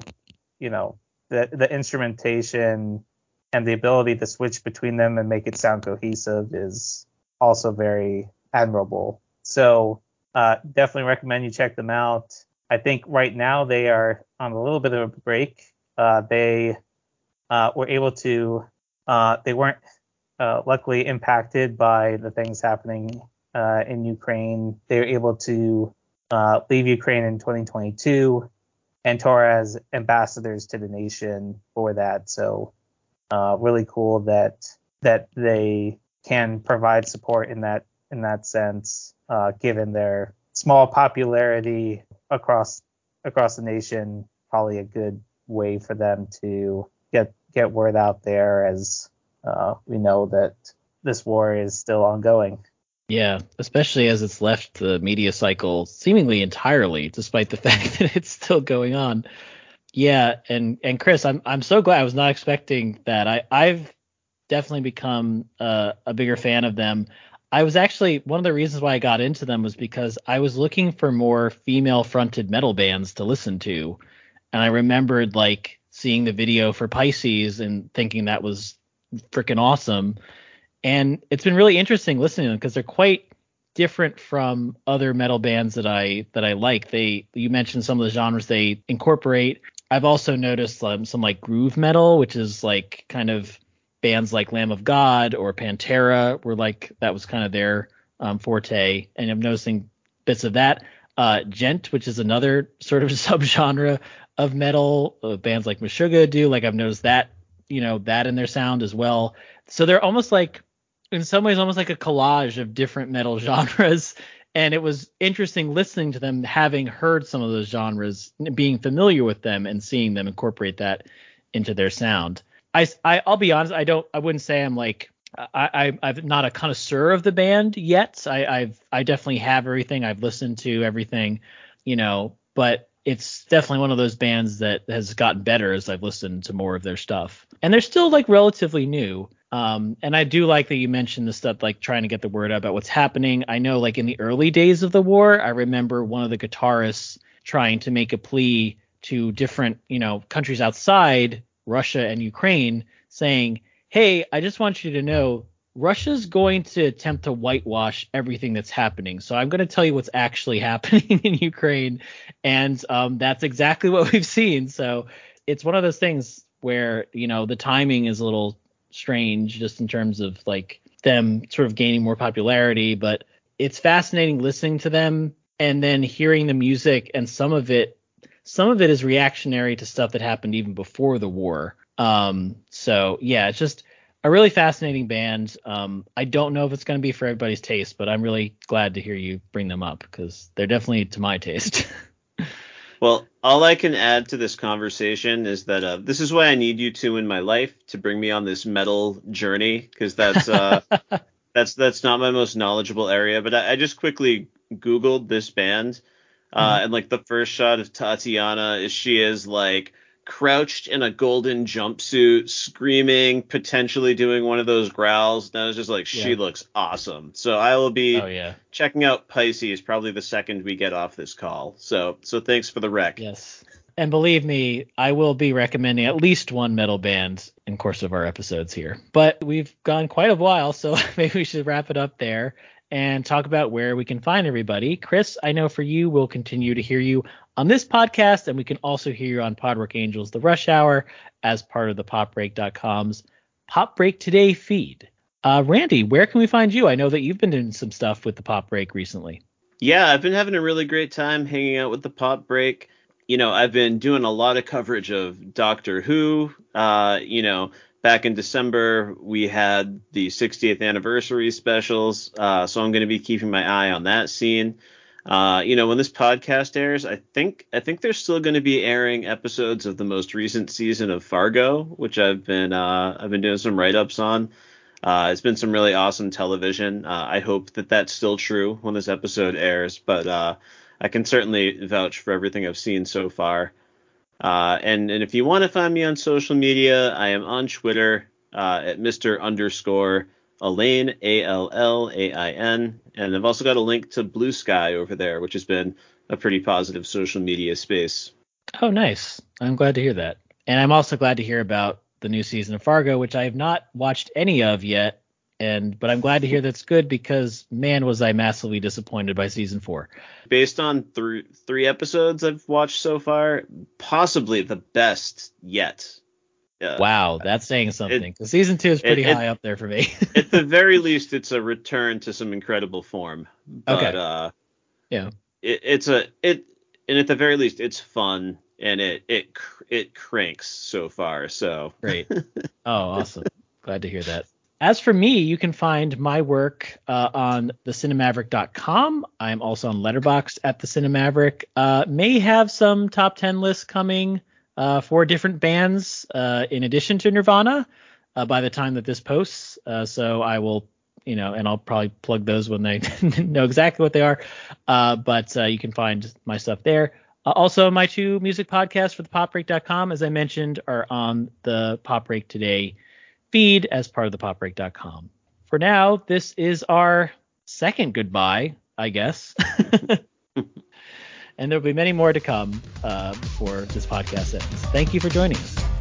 B: you know, the the instrumentation and the ability to switch between them and make it sound cohesive is also very admirable. So uh, definitely recommend you check them out. I think right now they are on a little bit of a break. Uh, they uh, were able to, uh, they weren't uh, luckily impacted by the things happening uh, in Ukraine. They were able to leave Ukraine in 2022 and tour as ambassadors to the nation for that. So really cool that that they can provide support in that in that sense, given their small popularity across across the nation, probably a good way for them to get get word out there as uh, we know that this war is still ongoing.
A: Yeah, especially as it's left the media cycle seemingly entirely, despite the fact that it's still going on. Yeah, and and Chris, I'm I'm so glad I was not expecting that. I I've definitely become uh, a bigger fan of them. I was actually one of the reasons why I got into them was because I was looking for more female fronted metal bands to listen to. And I remembered like seeing the video for Pisces and thinking that was freaking awesome. And it's been really interesting listening to them because they're quite different from other metal bands that I that I like. They you mentioned some of the genres they incorporate. I've also noticed um, some like groove metal, which is like kind of bands like Lamb of God or Pantera were like that was kind of their um, forte, and I'm noticing bits of that. Uh, Djent, which is another sort of subgenre of metal, uh, bands like Meshuggah do. Like I've noticed that, you know, that in their sound as well. So they're almost like, in some ways, almost like a collage of different metal genres. And it was interesting listening to them, having heard some of those genres, being familiar with them, and seeing them incorporate that into their sound. I, I will be honest, I don't I wouldn't say I'm like I, I am not a connoisseur of the band yet. I I've I definitely have everything. I've listened to everything, you know, but it's definitely one of those bands that has gotten better as I've listened to more of their stuff. And they're still like relatively new. Um, and I do like that you mentioned the stuff like trying to get the word out about what's happening. I know like in the early days of the war, I remember one of the guitarists trying to make a plea to different, you know, countries outside Russia and Ukraine saying, hey, I just want you to know Russia's going to attempt to whitewash everything that's happening. So I'm going to tell you what's actually happening in Ukraine. And um, that's exactly what we've seen. So it's one of those things where, you know, the timing is a little strange just in terms of like them sort of gaining more popularity. But it's fascinating listening to them and then hearing the music and some of it some of it is reactionary to stuff that happened even before the war. Um, so yeah, it's just a really fascinating band. Um, I don't know if it's going to be for everybody's taste, but I'm really glad to hear you bring them up because they're definitely to my taste.
C: well, all I can add to this conversation is that uh, this is why I need you two in my life to bring me on this metal journey because that's uh, that's that's not my most knowledgeable area. But I, I just quickly Googled this band, uh, mm-hmm. and like the first shot of Tatiana is she is like crouched in a golden jumpsuit, screaming, potentially doing one of those growls. And I was just like, she yeah. looks awesome. So I will be
A: oh, yeah.
C: checking out Pisces probably the second we get off this call. So so thanks for the rec.
A: Yes. And believe me, I will be recommending at least one metal band in course of our episodes here. But we've gone quite a while, so maybe we should wrap it up there and talk about where we can find everybody. Chris, I know for you, we'll continue to hear you on this podcast, and we can also hear you on Podwork Angels, The Rush Hour, as part of the PopBreak.com's Pop Break Today feed. Uh, Randy, where can we find you? I know that you've been doing some stuff with the Pop Break recently.
C: Yeah, I've been having a really great time hanging out with the Pop Break. You know, I've been doing a lot of coverage of Doctor Who. Uh, you know, back in December, we had the 60th anniversary specials. Uh, so I'm going to be keeping my eye on that scene. Uh, you know, when this podcast airs, I think I think they're still going to be airing episodes of the most recent season of Fargo, which I've been uh, I've been doing some write ups on. Uh, it's been some really awesome television. Uh, I hope that that's still true when this episode airs, but uh, I can certainly vouch for everything I've seen so far. Uh, and, and if you want to find me on social media, I am on Twitter uh, at Mr. underscore Allain, A L L A I N. And I've also got a link to Blue Sky over there, which has been a pretty positive social media space.
A: Oh, nice. I'm glad to hear that. And I'm also glad to hear about the new season of Fargo, which I have not watched any of yet and but I'm glad to hear that's good because man was I massively disappointed by season four.
C: Based on three three episodes I've watched so far, possibly the best yet.
A: Uh, wow, that's saying something. It, season two is pretty it, high it, up there for me.
C: at the very least, it's a return to some incredible form. But,
A: okay.
C: Uh,
A: yeah.
C: it's a it and at the very least, it's fun and it it it cranks so far. So
A: great. Oh, awesome. Glad to hear that. As for me, you can find my work uh, on thecinemaverick.com. I'm also on Letterboxd at the Cinemaverick. Uh, may have some top 10 lists coming uh, for different bands uh, in addition to Nirvana uh, by the time that this posts. Uh, so I will, you know, and I'll probably plug those when they know exactly what they are. but you can find my stuff there. also, my two music podcasts for the popbreak.com, as I mentioned, are on the Pop Break Today feed as part of the popbreak.com. For now, this is our second goodbye, I guess. and there'll be many more to come uh, before this podcast ends. Thank you for joining us.